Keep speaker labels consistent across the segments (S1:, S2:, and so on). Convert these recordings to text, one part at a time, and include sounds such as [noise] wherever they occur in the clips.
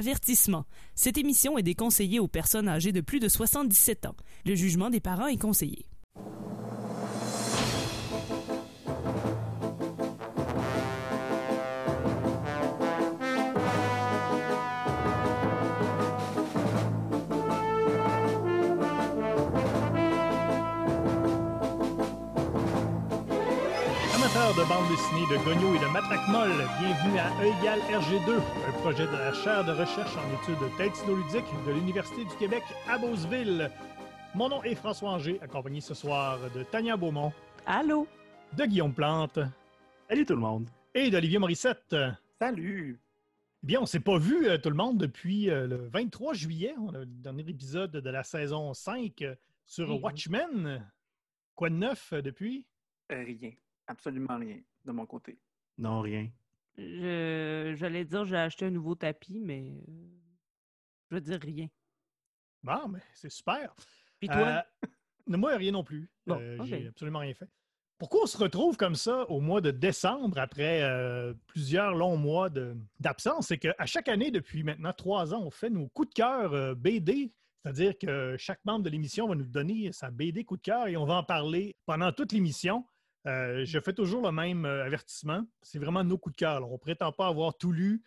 S1: Avertissement. Cette émission est déconseillée aux personnes âgées de plus de 77 ans. Le jugement des parents est conseillé.
S2: De bande dessinée, de gogno et de matraque molle, bienvenue à E égale RG2, un projet de la chaire de recherche en études thétino-ludiques de l'Université du Québec à Beauceville. Mon nom est François Anger, accompagné ce soir de Tania Beaumont,
S1: Allô?
S2: de Guillaume Plante
S3: Salut tout le monde.
S2: et d'Olivier Morissette.
S4: Salut!
S2: Eh Bien, on s'est pas vu euh, tout le monde depuis euh, le 23 juillet. On a le dernier épisode de la saison 5 euh, sur
S4: Mhm.
S2: Watchmen. Quoi de neuf depuis?
S4: Rien. Absolument rien de mon côté.
S3: Non, rien.
S5: Je- J'allais dire j'ai acheté un nouveau tapis, mais euh, je veux dire rien.
S2: Bon, mais c'est super.
S5: Puis toi?
S2: Euh, moi, rien non plus.
S5: Bon,
S2: Euh. J'ai absolument rien fait. Pourquoi on se retrouve comme ça au mois de décembre après euh, plusieurs longs mois de- d'absence? C'est qu'à chaque année, depuis maintenant trois ans, on fait nos coups de cœur euh, BD. C'est-à-dire que chaque membre de l'émission va nous donner sa BD coup de cœur et on va en parler pendant toute l'émission. Euh, je fais toujours le même euh, avertissement. C'est vraiment nos coups de cœur. On ne prétend pas avoir tout lu,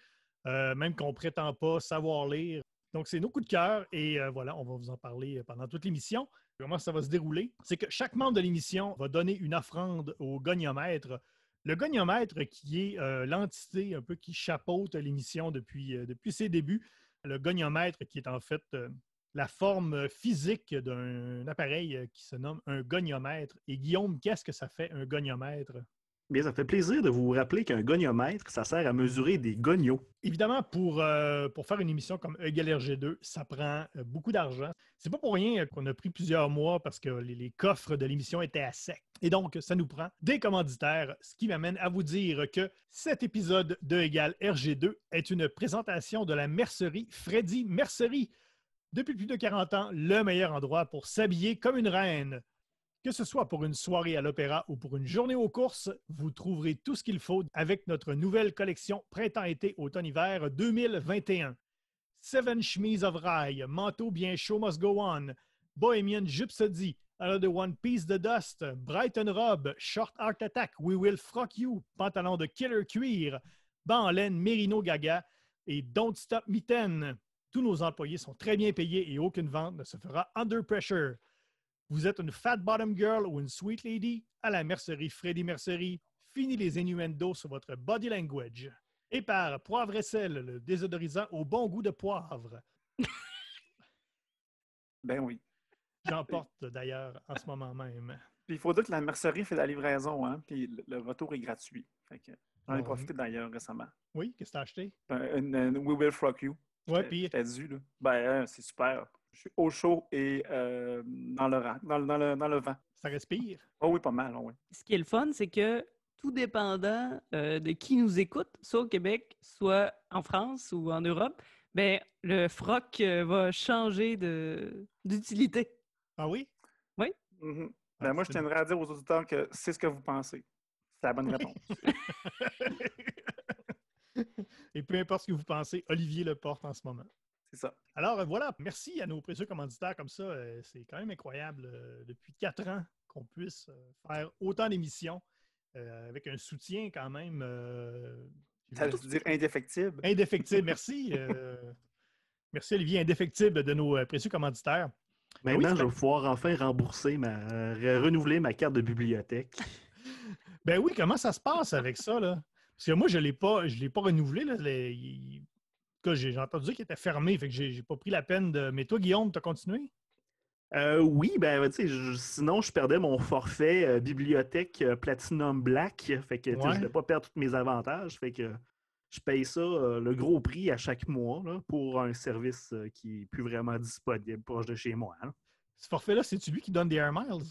S2: euh, même qu'on ne prétend pas savoir lire. Donc, c'est nos coups de cœur et voilà, on va vous en parler pendant toute l'émission. Comment ça va se dérouler? C'est que chaque membre de l'émission va donner une offrande au goniomètre. Le goniomètre, qui est l'entité un peu qui chapeaute l'émission depuis, depuis ses débuts. Le goniomètre, qui est en fait la forme physique d'un appareil euh, qui se nomme un goniomètre. Et Guillaume, qu'est-ce que ça fait un goniomètre?
S3: Bien, ça fait plaisir de vous rappeler qu'un goniomètre, ça sert à mesurer des gonios.
S2: Évidemment, pour, euh, pour faire une émission comme E égale RG2, ça prend euh, beaucoup d'argent. C'est pas pour rien qu'on a pris plusieurs mois parce que les, les coffres de l'émission étaient à sec. Et donc, ça nous prend des commanditaires, ce qui m'amène à vous dire que cet épisode de égale RG2 est une présentation de la mercerie Freddy Mercerie. Depuis plus de 40 ans, le meilleur endroit pour s'habiller comme une reine. Que ce soit pour une soirée à l'opéra ou pour une journée aux courses, vous trouverez tout ce qu'il faut avec notre nouvelle collection Printemps-été automne-hiver 2021. Seven Chemise of Rye, Manteau bien chaud must go on, Bohemian Gypsody, Another One Piece de Dust, Brighton Robe, Short Art Attack, We Will Frock You, Pantalon de Killer Cuir, Ban en laine Merino Gaga et Don't Stop Mitten. Tous nos employés sont très bien payés et aucune vente ne se fera under pressure. Vous êtes une fat bottom girl ou une sweet lady? À la mercerie Freddy Mercerie. Fini les innuendos sur votre body language. Et par Poivre et sel, le désodorisant au bon goût de poivre. [laughs]
S4: Ben oui.
S2: J'en porte d'ailleurs en ce moment même.
S4: Puis il faut dire que la mercerie fait la livraison, hein, puis le, retour est gratuit. Fait que j'en ai
S2: Ouais.
S4: profité d'ailleurs récemment.
S2: Oui, qu'est-ce que t'as acheté?
S4: Un- une- une We Will Frock You.
S2: Ouais, puis
S4: dû, là. Ben, hein, c'est super. Je suis au chaud et euh, dans, le, ra- dans, le- dans le, dans le vent.
S2: ça respire.
S4: Oh oui, pas mal, oh oui.
S5: Ce qui est le fun, c'est que tout dépendant euh, de qui nous écoute, soit au Québec, soit en France ou en Europe, ben, le froc euh, va changer de- d'utilité.
S2: Ah oui?
S4: Mhm.
S2: Ah,
S4: Ben, moi, je tiendrais à dire aux auditeurs que c'est ce que vous pensez. C'est la bonne réponse. [laughs]
S2: Et peu importe ce que vous pensez, Olivier le porte en ce moment.
S4: c'est ça.
S2: Alors euh, voilà, merci à nos précieux commanditaires comme ça. euh, C'est quand même incroyable euh, depuis quatre ans qu'on puisse faire autant d'émissions euh, avec un soutien quand même euh,
S4: Ça veut dire indéfectible.
S2: indéfectible. [laughs] Merci. euh, merci Olivier, indéfectible de nos précieux commanditaires.
S3: Maintenant,
S2: Oui, c'est-
S3: je vais pouvoir enfin rembourser ma, renouveler ma carte de bibliothèque. [laughs]
S2: Ben oui, comment ça se passe avec ça, là? Parce que moi, je ne l'ai pas, je l'ai pas renouvelé. Là, les- il- En tout cas, j'ai entendu dire qu'il était fermé, fait que j'ai pas pris la peine de. Mais toi, Guillaume, tu as continué?
S3: Euh, oui, ben, tu sais, je- sinon, je perdais mon forfait euh, bibliothèque euh, Platinum Black. Fait que,
S2: Ouais.
S3: je ne vais pas perdre tous mes avantages. Fait que je paye ça le gros prix à chaque mois là, pour un service qui n'est plus vraiment disponible proche de chez moi. là.
S2: Ce forfait-là, c'est-tu lui qui donne des Air Miles?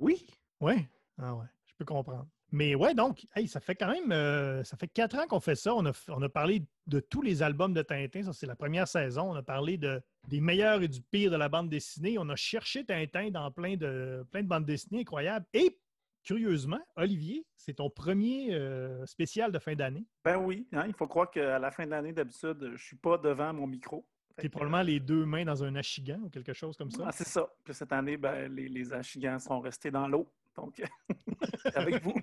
S3: Oui.
S2: Oui. Ah ouais, je peux comprendre. Mais ouais, donc, hey, ça fait quand même euh, ça fait quatre ans qu'on fait ça. On a, on a parlé de tous les albums de Tintin. Ça, c'est la première saison. On a parlé de, des meilleurs et du pire de la bande dessinée. On a cherché Tintin dans plein de, plein de bandes dessinées incroyables. Et curieusement, Olivier, c'est ton premier euh, spécial de fin d'année.
S4: Ben oui, hein, il faut croire qu'à la fin de l'année, d'habitude, je ne suis pas devant mon micro.
S2: Tu es probablement les deux mains dans un achigan ou quelque chose comme ça.
S4: Ah, c'est ça. Puis cette année, ben, les, les achigans sont restés dans l'eau. Donc, [laughs] avec vous.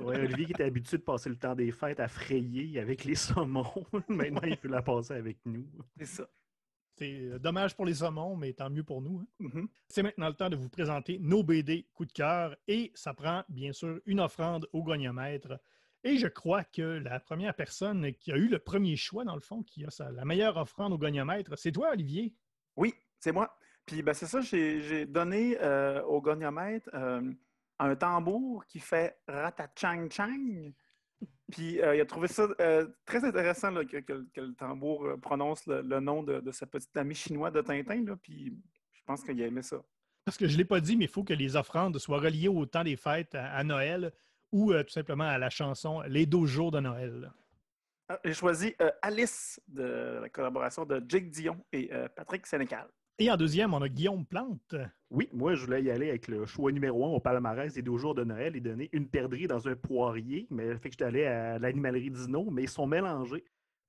S3: Oui, Olivier qui était habitué de passer le temps des fêtes à frayer avec les saumons. [laughs] Maintenant, il peut la passer avec nous.
S4: C'est ça.
S2: C'est euh, dommage pour les saumons, mais tant mieux pour nous. hein.
S4: Mhm.
S2: C'est maintenant le temps de vous présenter nos BD coup de cœur et ça prend bien sûr une offrande au goniomètre. Et je crois que la première personne qui a eu le premier choix, dans le fond, qui a sa- la meilleure offrande au goniomètre, c'est toi, Olivier.
S4: Oui, c'est moi. Puis ben, c'est ça, j'ai j'ai donné euh, au goniomètre euh, un tambour qui fait ratachang-chang. Puis euh, il a trouvé ça euh, très intéressant là, que, que- que le tambour euh, prononce le, le nom de, de ce petit ami chinois de Tintin. Là, puis je pense qu'il a aimé ça.
S2: Parce que je ne l'ai pas dit, mais il faut que les offrandes soient reliées au temps des fêtes à, à Noël ou euh, tout simplement à la chanson Les 12 jours de Noël.
S4: Ah, J'ai choisi Alice de la collaboration de Jake Dion et Patrick Sénécal.
S2: Et en deuxième, on a Guillaume Plante.
S3: Oui, moi, je voulais y aller avec le choix numéro un au palmarès des deux jours de Noël et donner une perdrix dans un poirier. Mais fait que j'étais allé à l'animalerie Dino, mais ils sont mélangés.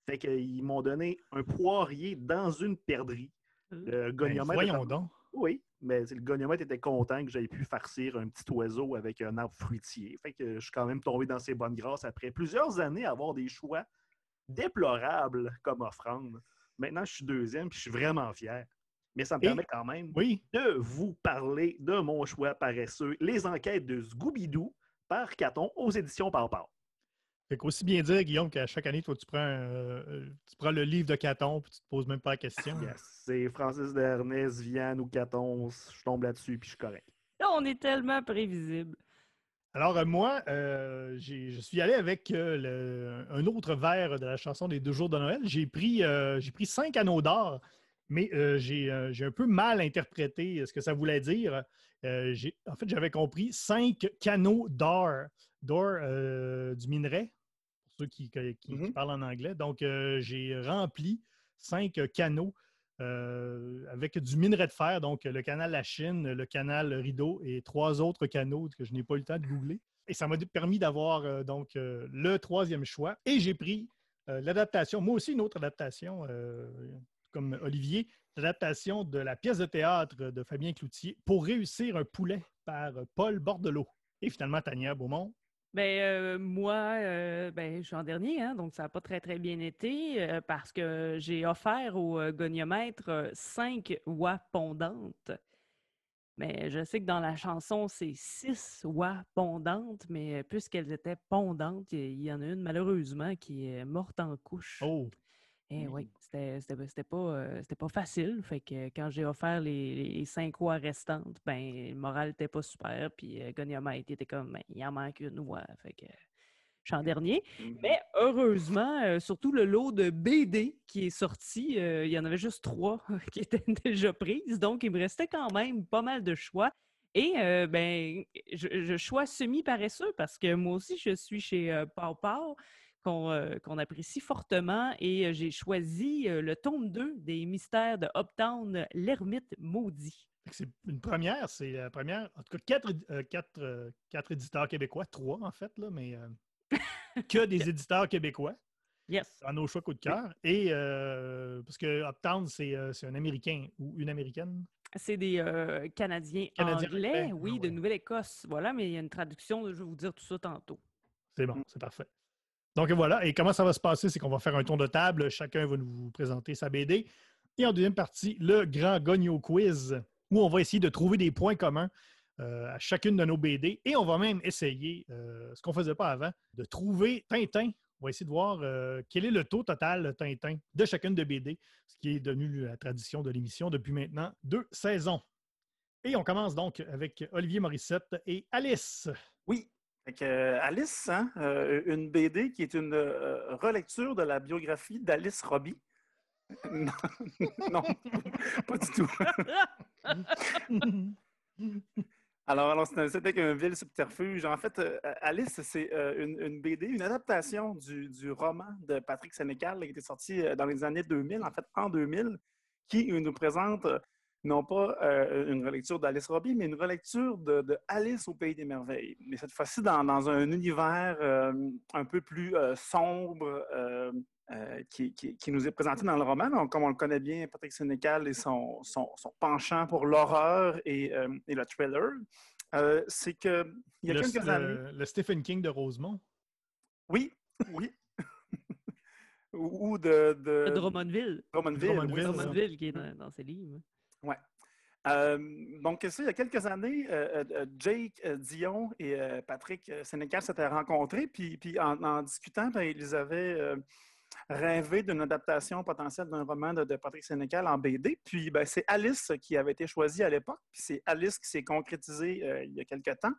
S3: Fait qu'ils m'ont donné un poirier dans une perdrix. Le
S2: Ben, voyons
S3: était-
S2: donc.
S3: Oui, mais le goniomètre était content que j'aie pu farcir un petit oiseau avec un arbre fruitier. Fait que je suis quand même tombé dans ses bonnes grâces après plusieurs années à avoir des choix déplorables comme offrande. Maintenant, je suis deuxième puis je suis vraiment fier. Mais ça me
S2: Et-
S3: permet quand même
S2: Oui,
S3: de vous parler de mon choix paresseux, les enquêtes de Scooby-Doo par Caton aux éditions Pau-Pau.
S2: Fait qu'aussi bien dire, Guillaume, qu'à chaque année, toi, tu prends, euh, tu prends le livre de Caton puis tu te poses même pas la question.
S3: Yes, C'est Francis Dernès, Vienne ou Caton, je tombe là-dessus puis je suis correct.
S5: Là, on est tellement prévisible.
S2: Alors, euh, moi, euh, j'ai- je suis allé avec euh, le- un autre verre de la chanson des deux jours de Noël. J'ai pris, euh, j'ai pris cinq anneaux d'or, mais euh, j'ai euh, j'ai un peu mal interprété ce que ça voulait dire. Euh, en fait, j'avais compris cinq canaux d'or, d'or euh, du minerai, pour ceux qui, qui- qui
S4: Mhm.
S2: parlent en anglais. Donc, euh, j'ai rempli cinq canaux euh, avec du minerai de fer, donc le canal La Chine, le canal Rideau et trois autres canaux que je n'ai pas eu le temps de googler. Et ça m'a permis d'avoir euh, donc euh, le troisième choix. Et j'ai pris euh, l'adaptation, moi aussi une autre adaptation, euh, comme Olivier, l'adaptation de la pièce de théâtre de Fabien Cloutier pour réussir un poulet par Paul Bordelot. Et finalement, Tania Beaumont.
S5: Ben, euh, moi, euh, ben, je suis en dernier, hein, donc ça n'a pas très, très bien été euh, parce que j'ai offert au goniomètre cinq oies pondantes. Mais je sais que dans la chanson, c'est six oies pondantes, mais puisqu'elles étaient pondantes, il y en a une malheureusement qui est morte en couche.
S2: Oh,
S5: Eh oui, c'était pas, euh, pas facile. Fait que quand j'ai offert les, les cinq oies restantes, ben, le moral n'était pas super. Puis euh, était comme, ben, il en manque une oie. Fait que je suis en dernier. Mais heureusement, euh, surtout le lot de BD qui est sorti, euh, il y en avait juste trois [laughs] qui étaient déjà prises. Donc, il me restait quand même pas mal de choix. Et euh, ben, je, je choix semi-paresseux parce que moi aussi, je suis chez euh, Pau Pau qu'on euh, apprécie fortement et j'ai choisi le tome 2 des mystères de Uptown, l'ermite maudit.
S2: C'est une première, c'est la première. En tout cas, quatre, euh, quatre, euh, quatre éditeurs québécois, trois en fait, là, mais [laughs] que des éditeurs québécois.
S5: Yes.
S2: dans nos choix coup de cœur. Et parce que Uptown, c'est un Américain ou une Américaine?
S5: C'est des euh, Canadiens,
S2: Canadiens
S5: anglais, oui,
S2: ah
S5: de. Nouvelle-Écosse. Voilà, mais il y a une traduction, je vais vous dire tout ça tantôt.
S2: C'est bon, c'est parfait. Donc voilà, et comment ça va se passer, c'est qu'on va faire un tour de table, chacun va nous présenter sa BD. Et en deuxième partie, le grand Gogno Quiz, où on va essayer de trouver des points communs euh, à chacune de nos BD. Et on va même essayer, euh, ce qu'on ne faisait pas avant, de trouver Tintin. On va essayer de voir euh, quel est le taux total Tintin de chacune de BD, ce qui est devenu la tradition de l'émission depuis maintenant deux saisons. Et on commence donc avec Olivier Morissette et Alice.
S4: Oui. Euh, Alice, hein, euh, une BD qui est une euh, relecture de la biographie d'Alice Robbie. [laughs] non, pas du tout. Alors, c'était qu'un vil subterfuge. En fait, Alice, c'est une, BD, une adaptation du, du roman de Patrick Sénécal qui était sorti dans les années 2000, en fait, en 2000, qui nous présente non pas euh, une relecture d'Alice Robbie, mais une relecture de, de, Alice au Pays des Merveilles. Mais cette fois-ci dans, dans, un univers euh, un peu plus euh, sombre euh, euh, qui, qui, qui, nous est présenté dans le roman. Donc, comme on le connaît bien, Patrick Sénécal et son, son, son penchant pour l'horreur et, euh, et, le thriller, c'est que il y a
S2: le,
S4: quelques
S2: le,
S4: années...
S2: Le Stephen King de Rosemont.
S4: Oui, oui. [laughs] ou de, de...
S5: de Drummondville.
S4: Drummondville,
S2: Drummondville,
S4: oui,
S5: Drummondville qui est dans, dans ses livres.
S4: Ouais. Euh, donc, il y a quelques années, euh, euh, Jake Dion et Patrick Sénécal s'étaient rencontrés, puis, puis en, discutant, ben, ils avaient rêvé d'une adaptation potentielle d'un roman de, de, Patrick Sénécal en BD. Puis, ben, c'est Alice qui avait été choisie à l'époque, puis c'est Alice qui s'est concrétisée il y a quelques temps.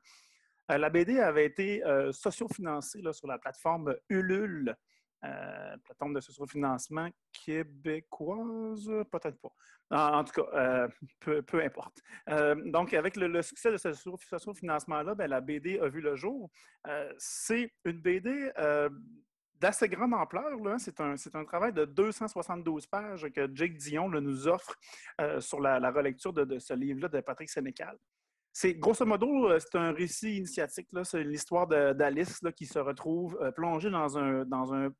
S4: la BD avait été sociofinancée sur la plateforme Ulule. Euh, plateforme de sociofinancement québécoise, peut-être pas. En, tout cas, euh, peu, peu, importe. Euh, donc, avec le, succès de ce sociofinancement-là, ben, la BD a vu le jour. c'est une BD d'assez grande ampleur. C'est un, un, travail de 272 pages que Jake Dion là, nous offre sur la, relecture de, de ce livre-là de Patrick Sénécal. C'est grosso modo, c'est un récit initiatique. C'est l'histoire d'Alice qui se retrouve plongée dans un, dans un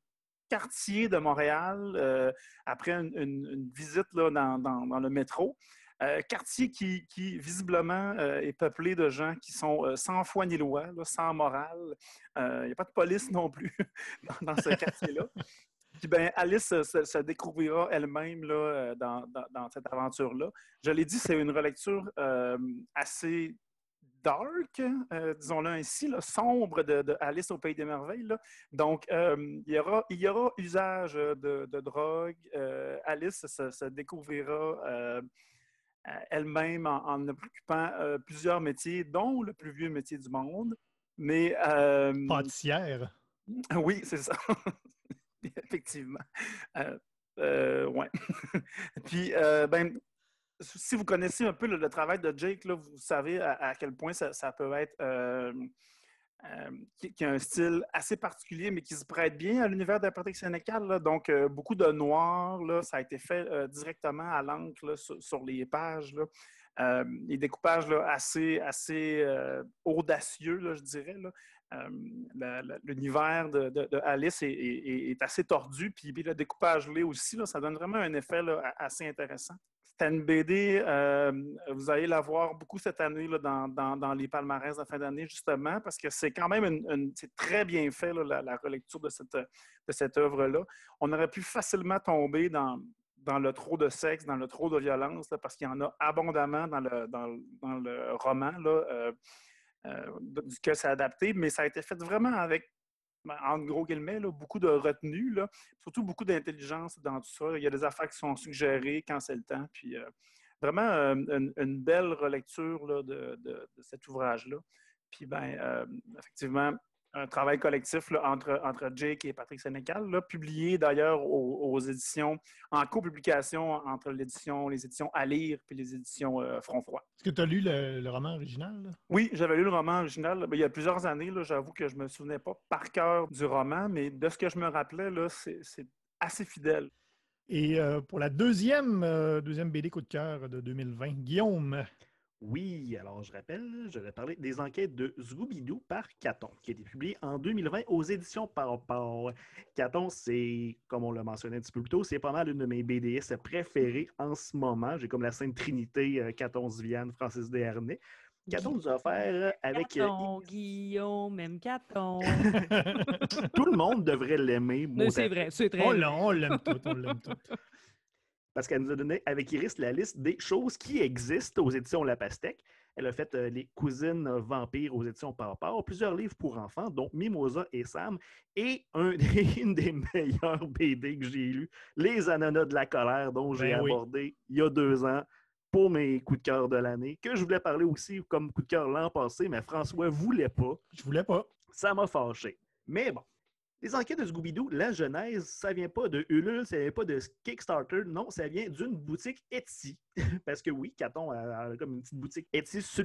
S4: quartier de Montréal euh, après une, visite là, dans, dans, le métro. Euh, quartier qui, qui visiblement euh, est peuplé de gens qui sont sans foi ni loi, sans morale. Il n'y a pas de police non plus [laughs] dans, ce quartier-là. Puis ben, Alice se, découvrira elle-même là, dans, cette aventure-là. Je l'ai dit, c'est une relecture assez dark, euh, disons-le ainsi, là, sombre de, de, Alice au Pays des Merveilles. Là. Donc, euh, il, y aura, il y aura usage de, de drogue. Euh, Alice se, se découvrira euh, elle-même en, en, occupant plusieurs métiers, dont le plus vieux métier du monde. Mais,
S2: Pâtissière.
S4: Oui, c'est ça. [laughs] Effectivement. ouais. [laughs] Puis, ben, si vous connaissez un peu le, travail de Jake, vous savez à, quel point ça, peut être. Euh, euh, qui, a un style assez particulier, mais qui se prête bien à l'univers de Patrick Sénécal. Là. Donc, euh, beaucoup de noir, ça a été fait directement à l'encre sur, les pages. Là. des découpages assez, audacieux, je dirais. L'univers de, Alice est, assez tordu, puis, le découpage là aussi, ça donne vraiment un effet assez intéressant. C'était une BD, euh, vous allez la voir beaucoup cette année là, dans, dans, les palmarès de fin d'année, justement, parce que c'est quand même une, c'est très bien fait, la, la, relecture de cette, de cette œuvre-là. On aurait pu facilement tomber dans, dans le trop de sexe, dans le trop de violence, parce qu'il y en a abondamment dans le, dans, le roman là, euh, euh, duquel c'est adapté, mais ça a été fait vraiment avec en gros guillemets, là, beaucoup de retenue, là, surtout beaucoup d'intelligence dans tout ça. Il y a des affaires qui sont suggérées quand c'est le temps. Puis euh, vraiment euh, une, belle relecture là, de, cet ouvrage-là. Puis ben, euh, effectivement, un travail collectif là, entre, entre Jake et Patrick Sénécal, là, publié d'ailleurs aux, aux, éditions, en copublication entre les éditions à lire puis les éditions euh, Front Froid.
S2: Est-ce que tu as lu le, le, roman original? Là?
S4: Oui, j'avais lu le roman original il y a plusieurs années. J'avoue que je ne me souvenais pas par cœur du roman, mais de ce que je me rappelais, c'est assez fidèle.
S2: Et euh, pour la deuxième, euh, deuxième BD coup de cœur de 2020, Guillaume,
S3: oui, alors je rappelle, je vais parler des enquêtes de Scooby-Doo par Caton, qui a été publié en 2020 aux éditions Par Caton, c'est, comme on l'a mentionné un petit peu plus tôt, c'est pas mal une de mes BDS préférées en ce moment. J'ai comme la Sainte Trinité, euh, Caton, Viviane, Francis Desharnais. Caton nous a offert avec.
S5: Caton, euh, Guillaume, même Caton. [laughs]
S3: tout le monde devrait l'aimer.
S5: C'est vrai, c'est très.
S2: On l'aime tout, on l'aime tout [laughs]
S3: parce qu'elle nous a donné avec Iris la liste des choses qui existent aux éditions La Pastèque. Elle a fait euh, Les Cousines Vampires aux éditions Parpar, plusieurs livres pour enfants, dont Mimosa et Sam, et un, [laughs] une des meilleures BD que j'ai lues, Les Ananas de la colère, dont j'ai ben abordé oui. il y a deux ans pour mes coups de cœur de l'année, que je voulais parler aussi comme coup de cœur l'an passé, mais François voulait pas.
S2: Je voulais pas.
S3: Ça m'a fâché. Mais bon, les enquêtes de Scooby-Doo, la genèse, ça vient pas de Ulule, ça vient pas de Kickstarter, non, ça vient d'une boutique Etsy. [laughs] Parce que oui, Caton a, comme une petite boutique Etsy sur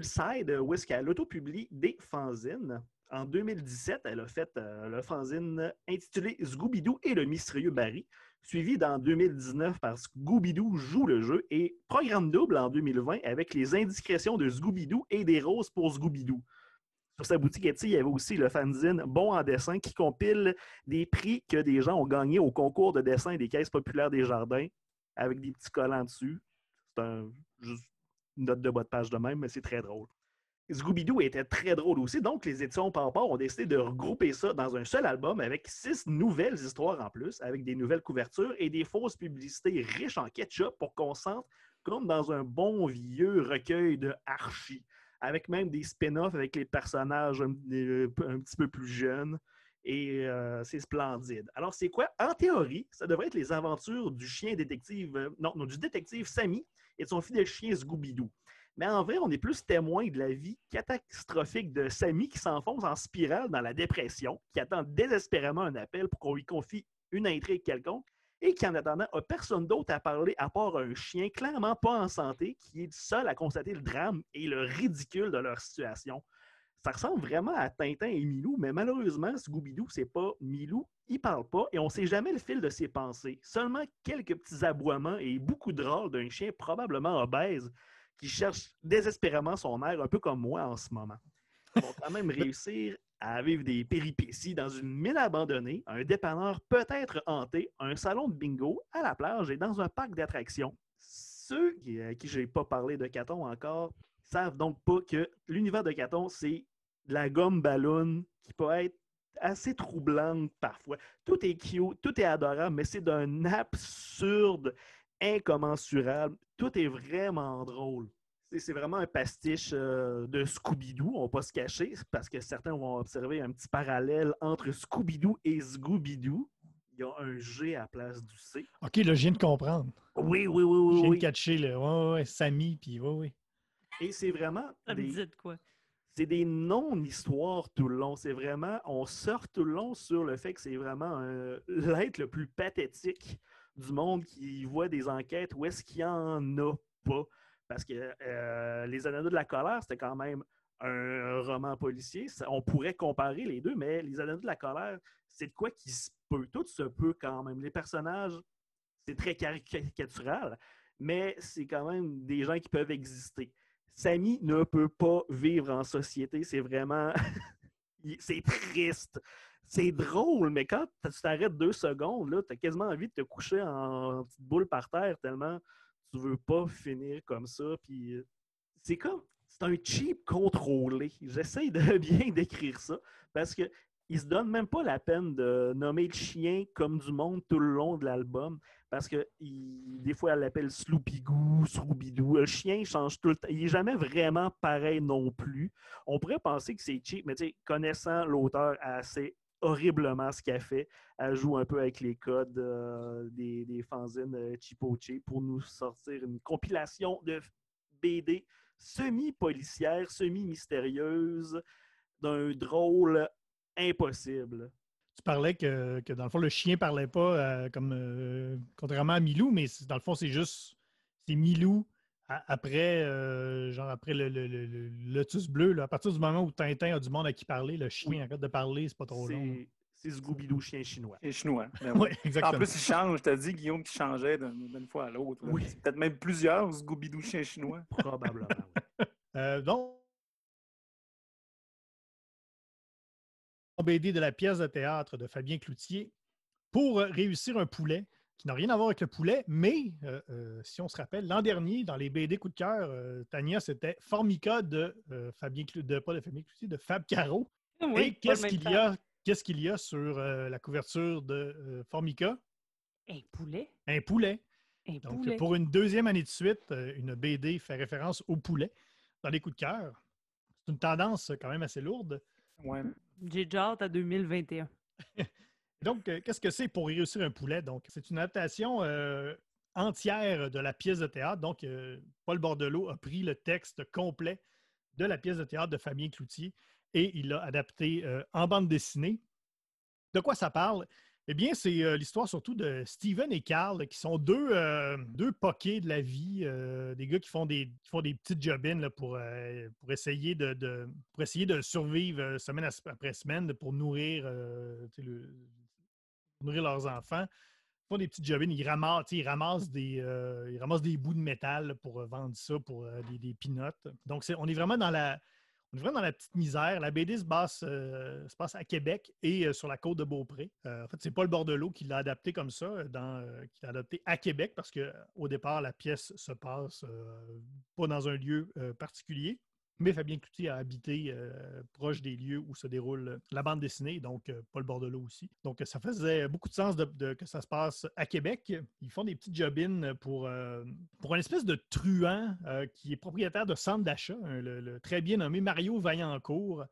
S3: où est-ce qu'elle autopublie des fanzines. En 2017, elle a fait euh, le fanzine intitulé Scooby-Doo et le mystérieux Barry, suivi dans 2019 par Scooby-Doo joue le jeu et programme double en 2020 avec les indiscrétions de Scooby-Doo et des roses pour Scooby-Doo. Sur sa boutique Etsy, il y avait aussi le fanzine Bon en dessin qui compile des prix que des gens ont gagnés au concours de dessin des caisses populaires des jardins avec des petits collants dessus. C'est un, juste une note de bas de page de même, mais c'est très drôle. Scooby-Doo était très drôle aussi, donc les éditions Pampard ont décidé de regrouper ça dans un seul album avec six nouvelles histoires en plus, avec des nouvelles couvertures et des fausses publicités riches en ketchup pour qu'on sente comme dans un bon vieux recueil de Archie, avec même des spin-offs avec les personnages un, euh, petit peu plus jeunes. Et euh, c'est splendide. Alors, c'est quoi? En théorie, ça devrait être les aventures du chien détective, euh, non, non, du détective Sammy et de son fidèle chien Scooby-Doo. Mais en vrai, on est plus témoin de la vie catastrophique de Sammy qui s'enfonce en spirale dans la dépression, qui attend désespérément un appel pour qu'on lui confie une intrigue quelconque, et qui, en attendant, n'a personne d'autre à parler à part un chien clairement pas en santé, qui est seul à constater le drame et le ridicule de leur situation. Ça ressemble vraiment à Tintin et Milou, mais malheureusement, Scooby-Doo, c'est pas Milou. Il parle pas et on sait jamais le fil de ses pensées. Seulement quelques petits aboiements et beaucoup de râles d'un chien probablement obèse qui cherche désespérément son air, un peu comme moi en ce moment. Ils vont quand même [laughs] réussir à vivre des péripéties dans une mine abandonnée, un dépanneur peut-être hanté, un salon de bingo, à la plage et dans un parc d'attractions. Ceux à qui je n'ai pas parlé de Caton encore savent donc pas que l'univers de Caton, c'est de la gomme ballon qui peut être assez troublante parfois. Tout est cute, tout est adorable, mais c'est d'un absurde incommensurable. Tout est vraiment drôle. C'est- vraiment un pastiche euh, de Scooby-Doo, on va pas se cacher, parce que certains vont observer un petit parallèle entre Scooby-Doo et Scooby-Doo. Il y a un G à la place du C.
S2: OK, là, je viens de comprendre.
S3: Oui, oui, oui,
S2: Je
S3: oui.
S2: viens
S3: oui.
S2: de catcher, là. Ouais, ouais, ouais, Sammy, puis ouais, ouais.
S3: Et c'est vraiment
S5: Ça me
S3: des,
S5: dit de quoi?
S3: c'est des non-histoires tout le long. C'est vraiment, on sort tout le long sur le fait que c'est vraiment euh, l'être le plus pathétique du monde qui voit des enquêtes où est-ce qu'il y en a pas. Parce que euh, Les Anneaux de la colère, c'était quand même un roman policier. On pourrait comparer les deux, mais Les Anneaux de la colère, c'est de quoi qui se peut. Tout se peut quand même. Les personnages, c'est très caricatural, mais c'est quand même des gens qui peuvent exister. Samy ne peut pas vivre en société. C'est vraiment. [laughs] c'est triste. C'est drôle, mais quand tu t'arrêtes deux secondes, tu as quasiment envie de te coucher en petite boule par terre tellement tu veux pas finir comme ça. Puis euh, c'est comme. C'est un cheap contrôlé. J'essaie de [laughs] bien décrire ça parce que il se donne même pas la peine de nommer le chien comme du monde tout le long de l'album. Parce que des fois, elle l'appelle Sloopy-Goo, Scooby-Doo. Le chien change tout le temps. Il n'est jamais vraiment pareil non plus. On pourrait penser que c'est cheap, mais connaissant l'auteur assez horriblement ce qu'elle fait, elle joue un peu avec les codes euh, des, des fanzines euh, Chipoche pour nous sortir une compilation de BD semi-policière, semi-mystérieuse, d'un drôle impossible.
S2: Tu parlais que, que, dans le fond, le chien parlait pas euh, comme euh, contrairement à Milou, mais dans le fond, c'est juste c'est Milou après euh, genre après le, le- le- le lotus bleu. là. à partir du moment où Tintin a du monde à qui parler, le chien
S3: Oui.
S2: arrête de parler, c'est pas trop long.
S3: C'est c'est Scooby-Doo chien chinois.
S4: Et chinois. Ben [laughs]
S2: Oui.
S4: En plus, il change. Je t'ai dit, Guillaume, qui changeait d'une d'une fois à l'autre.
S3: Oui.
S4: C'est Peut-être même plusieurs Scooby-Doo chiens chinois. [laughs]
S3: Probablement. oui. [laughs]
S2: Euh, donc, BD de la pièce de théâtre de Fabien Cloutier pour réussir un poulet qui n'a rien à voir avec le poulet, mais euh, euh, si on se rappelle, l'an dernier, dans les BD coup de cœur, euh, Tania, c'était Formica de euh, Fabien Clou- de pas de Fabien Cloutier, de Fab Caro.
S5: Oui,
S2: Et qu'est-ce qu'il y a, qu'est-ce qu'il y a sur euh, la couverture de euh, Formica?
S5: Un poulet?
S2: Un poulet.
S5: Un
S2: Donc,
S5: poulet.
S2: pour une deuxième année de suite, euh, une BD fait référence au poulet dans les coups de cœur. C'est une tendance quand même assez lourde.
S4: Ouais.
S5: J'ai déjà hâte à 2021. [laughs]
S2: Donc, euh, qu'est-ce que c'est pour réussir un poulet? Donc, c'est une adaptation euh, entière de la pièce de théâtre. Donc, euh, Paul Bordelot a pris le texte complet de la pièce de théâtre de Fabien Cloutier et il l'a adapté en bande dessinée. De quoi ça parle? Eh bien, c'est l'histoire surtout de Steven et Carl, qui sont deux, euh, poquets de la vie, des gars qui font des, font des petites jobines là, pour, essayer de, de- pour essayer de survivre semaine après semaine pour nourrir, le- nourrir leurs enfants. font des petites jobines, ils ramassent, ils ramassent, des, euh, ils ramassent des bouts de métal pour euh, vendre ça pour euh, des, des peanuts. Donc, on est vraiment dans la. On est vraiment dans la petite misère. La BD se passe, se passe à Québec et sur la côte de Beaupré. En fait, c'est Paul Bordelot qui l'a adapté comme ça, qui l'a adapté à Québec parce qu'au départ, la pièce se passe pas dans un lieu particulier. Mais Fabien Cloutier a habité euh, proche des lieux où se déroule la bande dessinée, donc euh, Paul Bordelot aussi. Donc, ça faisait beaucoup de sens que ça se passe à Québec. Ils font des petites jobines pour, euh, pour une espèce de truand qui est propriétaire de centre d'achat, le, très bien nommé Mario Vaillancourt.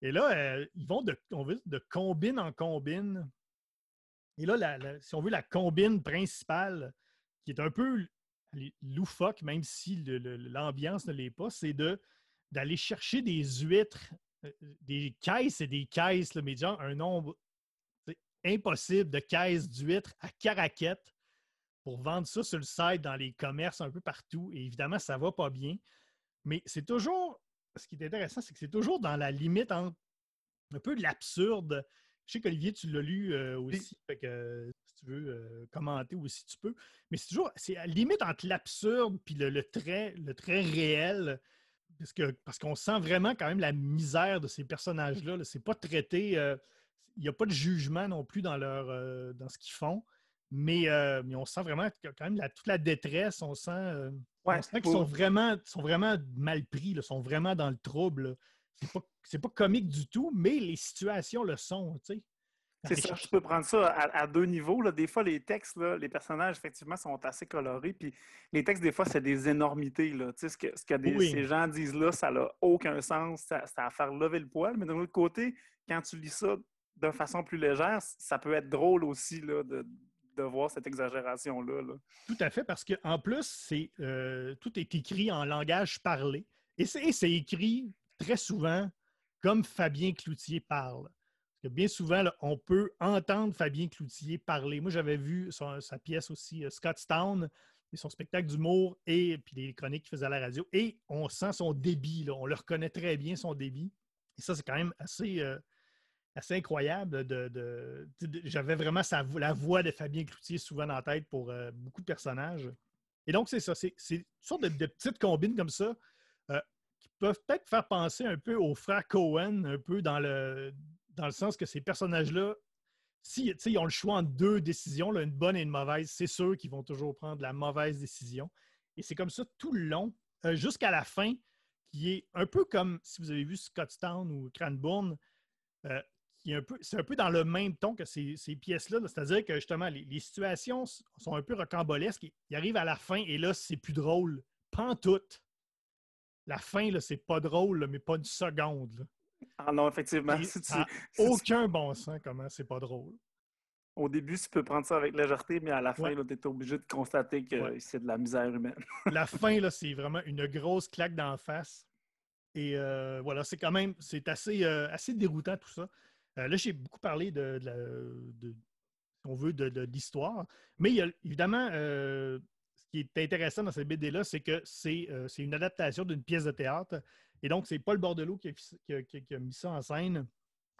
S2: Et là, ils vont de, on veut, de combine en combine. Et là, si on veut, la combine principale, qui est un peu loufoque, même si l'ambiance ne l'est pas, c'est de d'aller chercher des huîtres, euh, des caisses et des caisses, là, mais genre un nombre impossible de caisses d'huîtres à caraquette pour vendre ça sur le site dans les commerces un peu partout. Et évidemment, ça va pas bien. Mais c'est toujours, ce qui est intéressant, c'est que c'est toujours dans la limite entre un peu de l'absurde. Je sais qu'Olivier, tu l'as lu euh, aussi, fait que si tu veux euh, commenter aussi, tu peux. Mais c'est toujours, c'est à la limite entre l'absurde puis le, le très, le très réel. Parce que parce qu'on sent vraiment quand même la misère de ces personnages-là. là. C'est pas traité. euh, il n'y a pas de jugement non plus dans, leur, euh, dans ce qu'ils font. Mais, euh, mais on sent vraiment quand même la- toute la détresse. On sent,
S4: Ouais,
S2: sent qu'ils sont vraiment, sont vraiment mal pris, là, sont vraiment dans le trouble. C'est pas, pas comique du tout, mais les situations le sont. tu sais.
S4: C'est ça, je peux prendre ça à, à deux niveaux. là. Des fois, les textes, là, les personnages, effectivement, sont assez colorés. Puis les textes, des fois, c'est des énormités. Là. Tu sais, ce que, ce que des-
S2: Oui.
S4: ces gens disent là, ça n'a aucun sens. Ça, ça à faire lever le poil. Mais de l'autre côté, quand tu lis ça de façon plus légère, ça peut être drôle aussi là, de, de voir cette exagération-là. là.
S2: Tout à fait, parce qu'en plus, c'est, euh, tout est écrit en langage parlé. Et c'est écrit très souvent comme Fabien Cloutier parle. Bien souvent, on peut entendre Fabien Cloutier parler. Moi, j'avais vu sa pièce aussi, euh, Scottstown, et son spectacle d'humour et puis les chroniques qu'il faisait à la radio. Et on sent son débit. là. On le reconnaît très bien, son débit. Et ça, c'est quand même assez, euh, assez incroyable. De, J'avais vraiment la voix de Fabien Cloutier souvent la tête pour euh, beaucoup de personnages. Et donc, c'est ça. C'est une sorte de, de petites combines comme ça euh, qui peuvent peut-être faire penser un peu aux frères Cohen, un peu dans le, dans le sens que ces personnages-là, si ils ont le choix entre deux décisions, une bonne et une mauvaise, c'est sûr qu'ils vont toujours prendre la mauvaise décision. Et c'est comme ça tout le long, euh, jusqu'à la fin, qui est un peu comme si vous avez vu Scottstown ou Cranbourne, euh, c'est un peu dans le même ton que ces, ces pièces-là. là. C'est-à-dire que justement, les, situations sont un peu rocambolesques. Ils arrivent à la fin et là, c'est plus drôle. Pantoute. La fin, c'est pas drôle, mais pas une seconde.
S4: Ah non, effectivement. [laughs] Si tu-
S2: Aucun bon sens comment c'est pas drôle.
S4: au début, tu peux prendre ça avec légèreté, mais à la fin,
S2: Ouais.
S4: tu es obligé de constater que
S2: Ouais.
S4: c'est de la misère humaine. [laughs]
S2: La fin, là, c'est vraiment une grosse claque d'en face. Et euh, voilà, c'est quand même, c'est assez, euh, assez déroutant tout ça. Euh, là, j'ai beaucoup parlé de, de la- de- si on veut, de, de l'histoire. Mais il y a, évidemment, ce qui est intéressant dans cette BD-là, c'est que c'est c'est une adaptation d'une pièce de théâtre. Et donc, c'est Paul Bordelot qui a, qui a- mis ça en scène.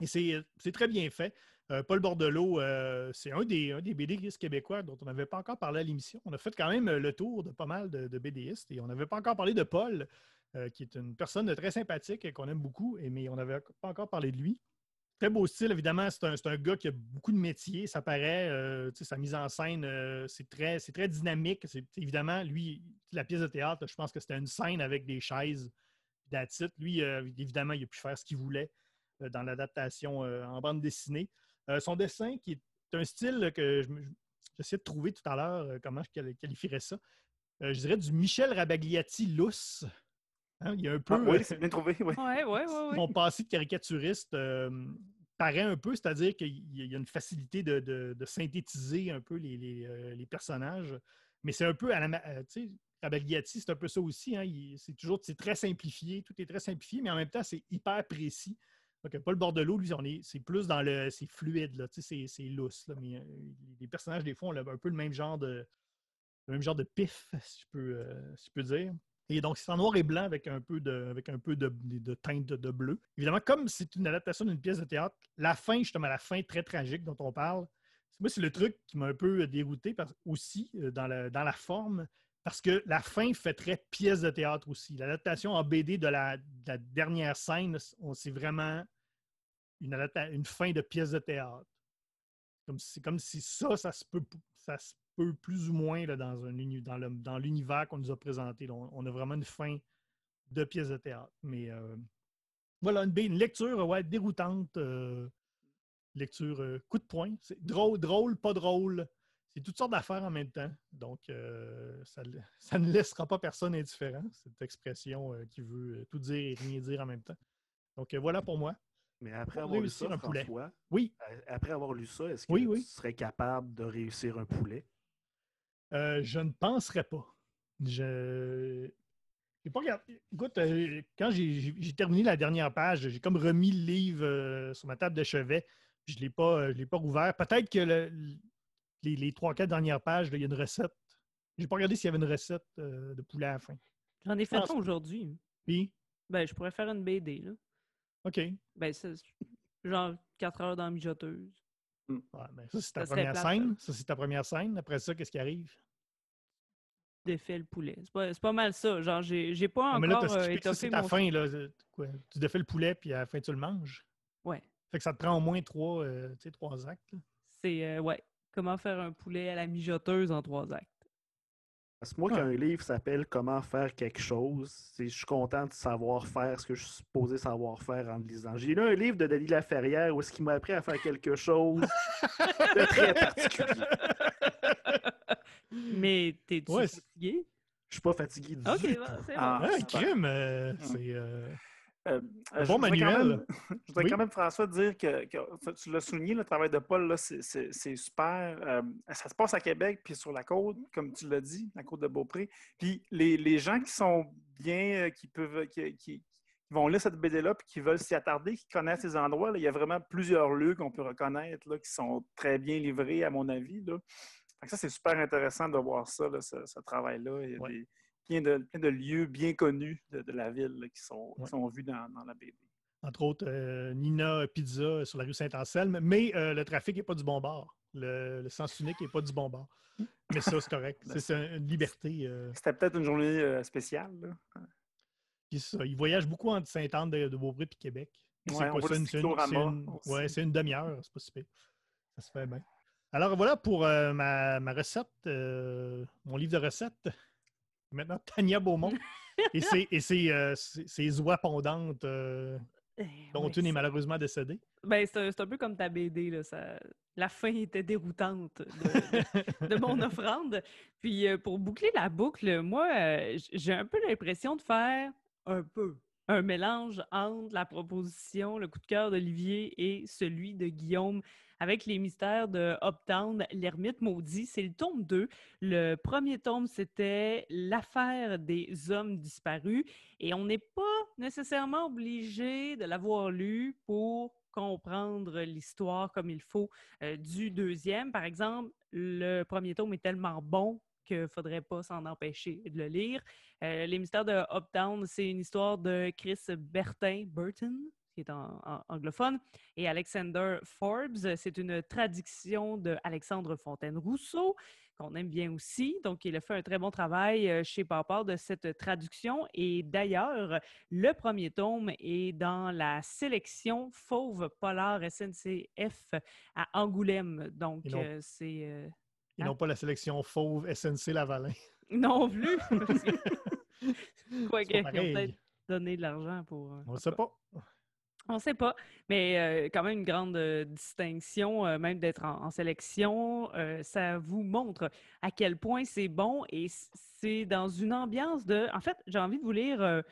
S2: Et c'est très bien fait. Euh, Paul Bordelot, euh, c'est un des, un des BDistes québécois dont on n'avait pas encore parlé à l'émission. On a fait quand même le tour de pas mal de, de BDistes et on n'avait pas encore parlé de Paul, euh, qui est une personne très sympathique et qu'on aime beaucoup, et- mais on n'avait pas encore parlé de lui. Très beau style, évidemment. C'est un, un gars qui a beaucoup de métiers, ça paraît. euh, sa mise en scène, euh, c'est très, très dynamique. Évidemment, lui, la pièce de théâtre, je pense que c'était une scène avec des chaises, that's it. Lui, euh, évidemment, il a pu faire ce qu'il voulait euh, dans l'adaptation euh, en bande dessinée. Euh, son dessin, qui est un style que je j'essaie de trouver tout à l'heure, euh, comment je quali- qualifierais ça. Euh, je dirais du Michel Rabagliati lousse. Hein, il y a un peu.
S4: Ah, oui, c'est bien trouvé. Oui.
S5: Ouais, ouais, ouais, ouais.
S2: mon passé de caricaturiste euh, paraît un peu, c'est-à-dire qu'il y a une facilité de, de- de synthétiser un peu les, les, les personnages. Mais c'est un peu à la. ma- euh, tu sais, C'est un peu ça aussi. hein, c'est toujours très simplifié, tout est très simplifié, mais en même temps, c'est hyper précis. Donc, Paul Bordelot, lui, on est, c'est plus dans le. C'est fluide, c'est, lousse. là, mais euh, les personnages, des fois, ont un peu le même genre de. Même genre de pif, si je peux, euh, si peux dire. Et donc, c'est en noir et blanc avec un peu de, avec un peu de, de teinte de, bleu. Évidemment, comme c'est une adaptation d'une pièce de théâtre, la fin, justement, la fin très tragique dont on parle, moi, c'est le truc qui m'a un peu dérouté aussi euh, dans la, dans la forme, parce que la fin fait très pièce de théâtre aussi. L'adaptation en BD de la, de la dernière scène, c'est vraiment une, fin de pièce de théâtre. Comme si- comme si ça, ça se peut, ça se peut plus ou moins dans, l'univers qu'on nous a présenté. On, a vraiment une fin de pièce de théâtre. Mais euh, voilà, une, lecture déroutante. euh, lecture euh, coup de poing. C'est drôle, drôle, pas drôle. C'est toutes sortes d'affaires en même temps. Donc, euh, [laughs] ça, ne laissera pas personne indifférent, cette expression euh, qui veut euh, tout dire et rien dire en même temps. Donc, euh, voilà pour moi.
S3: Mais après avoir lu ça,
S2: un poulet. Oui,
S3: après avoir lu ça, est-ce que
S2: Oui,
S3: tu
S2: oui.
S3: serais capable de réussir un poulet?
S2: je ne penserais pas. Je. j'ai pas regardé. Écoute, quand j'ai terminé la dernière page, j'ai comme remis le livre sur ma table de chevet. Je ne l'ai pas, je pas rouvert. Peut-être que le- les, les trois, quatre dernières pages, là, il y a une recette. J'ai pas regardé s'il y avait une recette euh, de poulet à la fin.
S5: J'en ai fait un aujourd'hui.
S2: Puis,
S5: Ben, je pourrais faire une BD, là.
S2: OK.
S5: Ben, c'est genre 4 heures dans la mijoteuse.
S2: Ouais, ben, ça, c'est ta
S5: Ça
S2: première
S5: plate,
S2: scène. Ça, c'est ta première scène. Après ça, qu'est-ce qui arrive?
S5: Défait le poulet. C'est pas, c'est pas mal ça. Genre, j'ai j'ai pas
S2: Ah, mais là,
S5: encore
S2: t'as
S5: euh,
S2: expliqué que ça,
S5: étoffé
S2: c'est ta fin. Là. Quoi? Tu défais le poulet, puis à la fin, tu le manges?
S5: Ouais.
S2: Fait que ça te prend au moins trois, euh, tu sais, trois actes.
S5: C'est, euh, ouais, comment faire un poulet à la mijoteuse en trois actes.
S3: Parce que moi,
S2: Ah.
S3: quand un livre s'appelle Comment faire quelque chose, je suis content de savoir faire ce que je suis supposé savoir faire en le lisant. J'ai lu un livre de Denis Laferrière où est-ce qu'il m'a appris à faire quelque chose [laughs] de très particulier. [laughs]
S5: Mais t'es-tu
S2: Ouais,
S5: fatigué?
S3: Je suis pas fatigué du
S5: Ok,
S3: tout.
S5: bon, c'est
S4: Ah.
S5: bon.
S2: Ah,
S4: super.
S2: crime! euh, c'est. euh,
S4: Euh,
S2: bon
S4: je voudrais quand
S2: manuel.
S4: même- [laughs] je voudrais
S2: Oui.
S4: quand même, François, dire que, tu l'as souligné, le travail de Paul, c'est- super. Euh, ça se passe à Québec, puis sur la côte, comme tu l'as dit, la côte de Beaupré. Puis les, les gens qui sont bien, euh, qui peuvent, qui, qui- qui vont lire cette BD-là, puis qui veulent s'y attarder, qui connaissent ces endroits, là, il y a vraiment plusieurs lieux qu'on peut reconnaître, là, qui sont très bien livrés, à mon avis. Là. Ça, c'est super intéressant de voir ça, là, ce, ce travail-là. Il y a
S2: Ouais.
S4: des- plein, de, plein de lieux bien connus de, de la ville là, qui, sont, qui
S2: Ouais.
S4: sont vus dans, dans la BD.
S2: entre autres, euh, Nina Pizza sur la rue Saint-Anselme, mais euh, le trafic n'est pas du bon bord. Le, le sens unique n'est pas du bon bord. Mais ça, c'est correct. [laughs] C'est- une liberté. euh,
S4: C'était peut-être une journée spéciale. là.
S2: puis ça, il voyage beaucoup entre Sainte-Anne de, de Beaupré et Québec. C'est
S4: Ouais,
S2: c'est
S4: le
S2: une- c'est une- c'est une- ouais, demi-heure, c'est pas si pire. Ça se fait bien. Alors voilà pour ma, ma recette, mon livre de recettes. Maintenant, Tania Beaumont [laughs] et ses, et ses, euh, ses- ses oies pondantes, euh,
S5: Eh,
S2: dont
S5: ouais,
S2: une est malheureusement décédée.
S5: Ben, c'est un, peu comme ta BD, là. Ça... La fin était déroutante de, mon [laughs] offrande. Puis euh, pour boucler la boucle, moi, j'ai un peu l'impression de faire un peu un mélange entre la proposition, le coup de cœur d'Olivier et celui de Guillaume avec les mystères de Uptown, l'ermite maudit. C'est le tome 2. Le premier tome, c'était l'affaire des hommes disparus. Et on n'est pas nécessairement obligé de l'avoir lu pour comprendre l'histoire comme il faut euh, du deuxième. Par exemple, le premier tome est tellement bon qu'il ne faudrait pas s'en empêcher de le lire. Euh, Les mystères de Uptown, c'est une histoire de Chris Bertin, Burton, qui est en, en- anglophone, et Alexander Forbes. C'est une traduction de Alexandre Fontaine-Rousseau, qu'on aime bien aussi. Donc, il a fait un très bon travail euh, chez Papa de cette traduction. Et d'ailleurs, le premier tome est dans la sélection Fauve Polar SNCF à Angoulême. Donc, euh, c'est... euh,
S2: Ils
S5: Hein?
S2: n'ont pas la sélection fauve SNC Lavalin. [laughs]
S5: non plus. parce que- [laughs] [laughs] Quoique,
S2: C'est pas
S5: ils ont peut-être donné de l'argent pour... euh,
S2: On ne sait pas.
S5: On ne sait pas, mais euh, quand même une grande euh, distinction, euh, même d'être en, sélection. ça vous montre à quel point c'est bon et c'est dans une ambiance de... En fait, j'ai envie de vous lire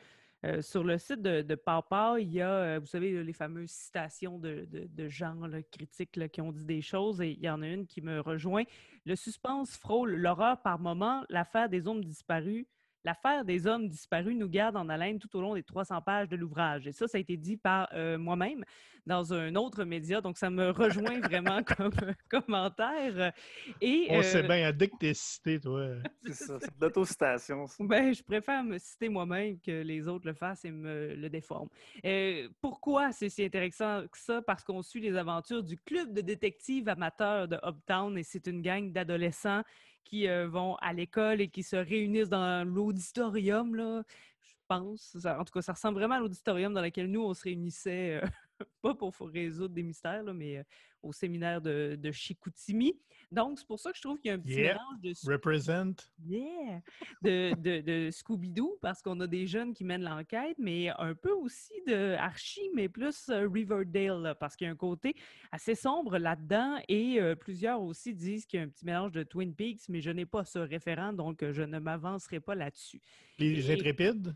S5: sur le site de, Papa, il y a, vous savez, les fameuses citations de, de- gens là, critiques qui ont dit des choses et il y en a une qui me rejoint. Le suspense frôle l'horreur par moment, l'affaire des hommes disparus, L'affaire des hommes disparus nous garde en haleine tout au long des 300 pages de l'ouvrage. Et ça, ça a été dit par euh, moi-même dans un autre média, donc ça me [laughs] rejoint vraiment comme commentaire. Et,
S2: On sait
S5: euh,
S2: bien, dès que t'es cité, toi. [laughs]
S4: C'est ça, c'est de l'autocitation.
S5: Ben, je préfère me citer moi-même que les autres le fassent et me le déforment. Euh, pourquoi c'est si intéressant que ça? Parce qu'on suit les aventures du club de détectives amateurs de Uptown et c'est une gang d'adolescents qui euh, vont à l'école et qui se réunissent dans l'auditorium, là, je pense. En tout cas, ça ressemble vraiment à l'auditorium dans lequel nous, on se réunissait, euh, [laughs] pas pour résoudre des mystères, là, mais euh, au séminaire de, de Chicoutimi. Donc, c'est pour ça que je trouve qu'il y a un petit
S2: Yeah.
S5: mélange de
S2: Represent.
S5: Yeah! De, de, de Scooby-Doo, parce qu'on a des jeunes qui mènent l'enquête, mais un peu aussi de Archie, mais plus euh, Riverdale, là, parce qu'il y a un côté assez sombre là-dedans, et euh, plusieurs aussi disent qu'il y a un petit mélange de Twin Peaks, mais je n'ai pas ce référent, donc je ne m'avancerai pas là-dessus.
S2: Les
S5: Et-
S2: intrépides?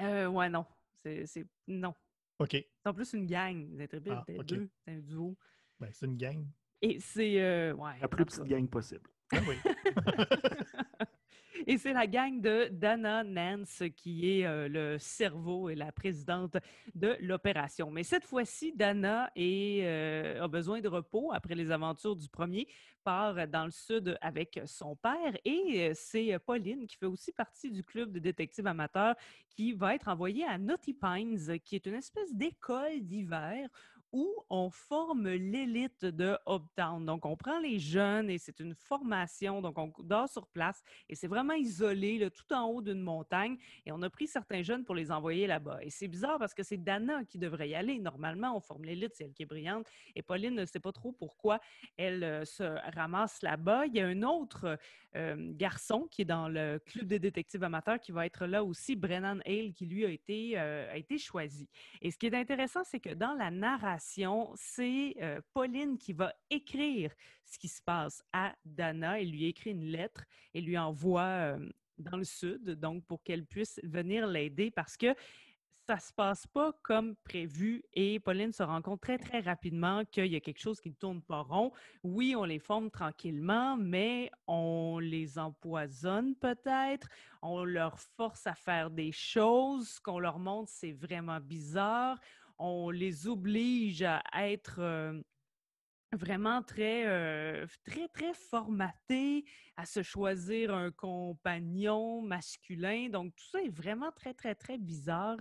S5: Ouais, non. C'est- non.
S2: OK.
S5: C'est en plus une gang, les Intrépides,
S2: Ah,
S5: c'était
S2: ok.
S5: deux, c'est un duo.
S2: Ben, c'est une gang.
S5: Et c'est... euh, ouais,
S3: La plus petite gang possible.
S2: Ah oui. [laughs] [laughs]
S5: Et c'est la gang de Dana Nance qui est euh, le cerveau et la présidente de l'opération. Mais cette fois-ci, Dana euh, a besoin de repos après les aventures du premier, part dans le sud avec son père et euh, c'est Pauline qui fait aussi partie du club de détectives amateurs qui va être envoyée à Naughty Pines, qui est une espèce d'école d'hiver où on forme l'élite de Uptown. Donc, on prend les jeunes et c'est une formation. Donc, on dort sur place et c'est vraiment isolé, là, tout en haut d'une montagne. Et on a pris certains jeunes pour les envoyer là-bas. Et c'est bizarre parce que c'est Dana qui devrait y aller. Normalement, on forme l'élite, c'est elle qui est brillante. Et Pauline ne sait pas trop pourquoi elle euh, se ramasse là-bas. Il y a un autre euh, garçon qui est dans le club des détectives amateurs qui va être là aussi, Brennan Hale, qui lui a été, euh, a été choisi. Et ce qui est intéressant, c'est que dans la narration, c'est euh, Pauline qui va écrire ce qui se passe à Dana. Elle lui écrit une lettre et lui envoie euh, dans le sud, donc pour qu'elle puisse venir l'aider parce que ça se passe pas comme prévu et Pauline se rend compte très, très rapidement qu'il y a quelque chose qui ne tourne pas rond. Oui, on les forme tranquillement, mais on les empoisonne peut-être, on leur force à faire des choses, ce qu'on leur montre, c'est vraiment bizarre, on les oblige à être... euh, vraiment très, euh, très, très formatés à se choisir un compagnon masculin. Donc, tout ça est vraiment très, très, très bizarre.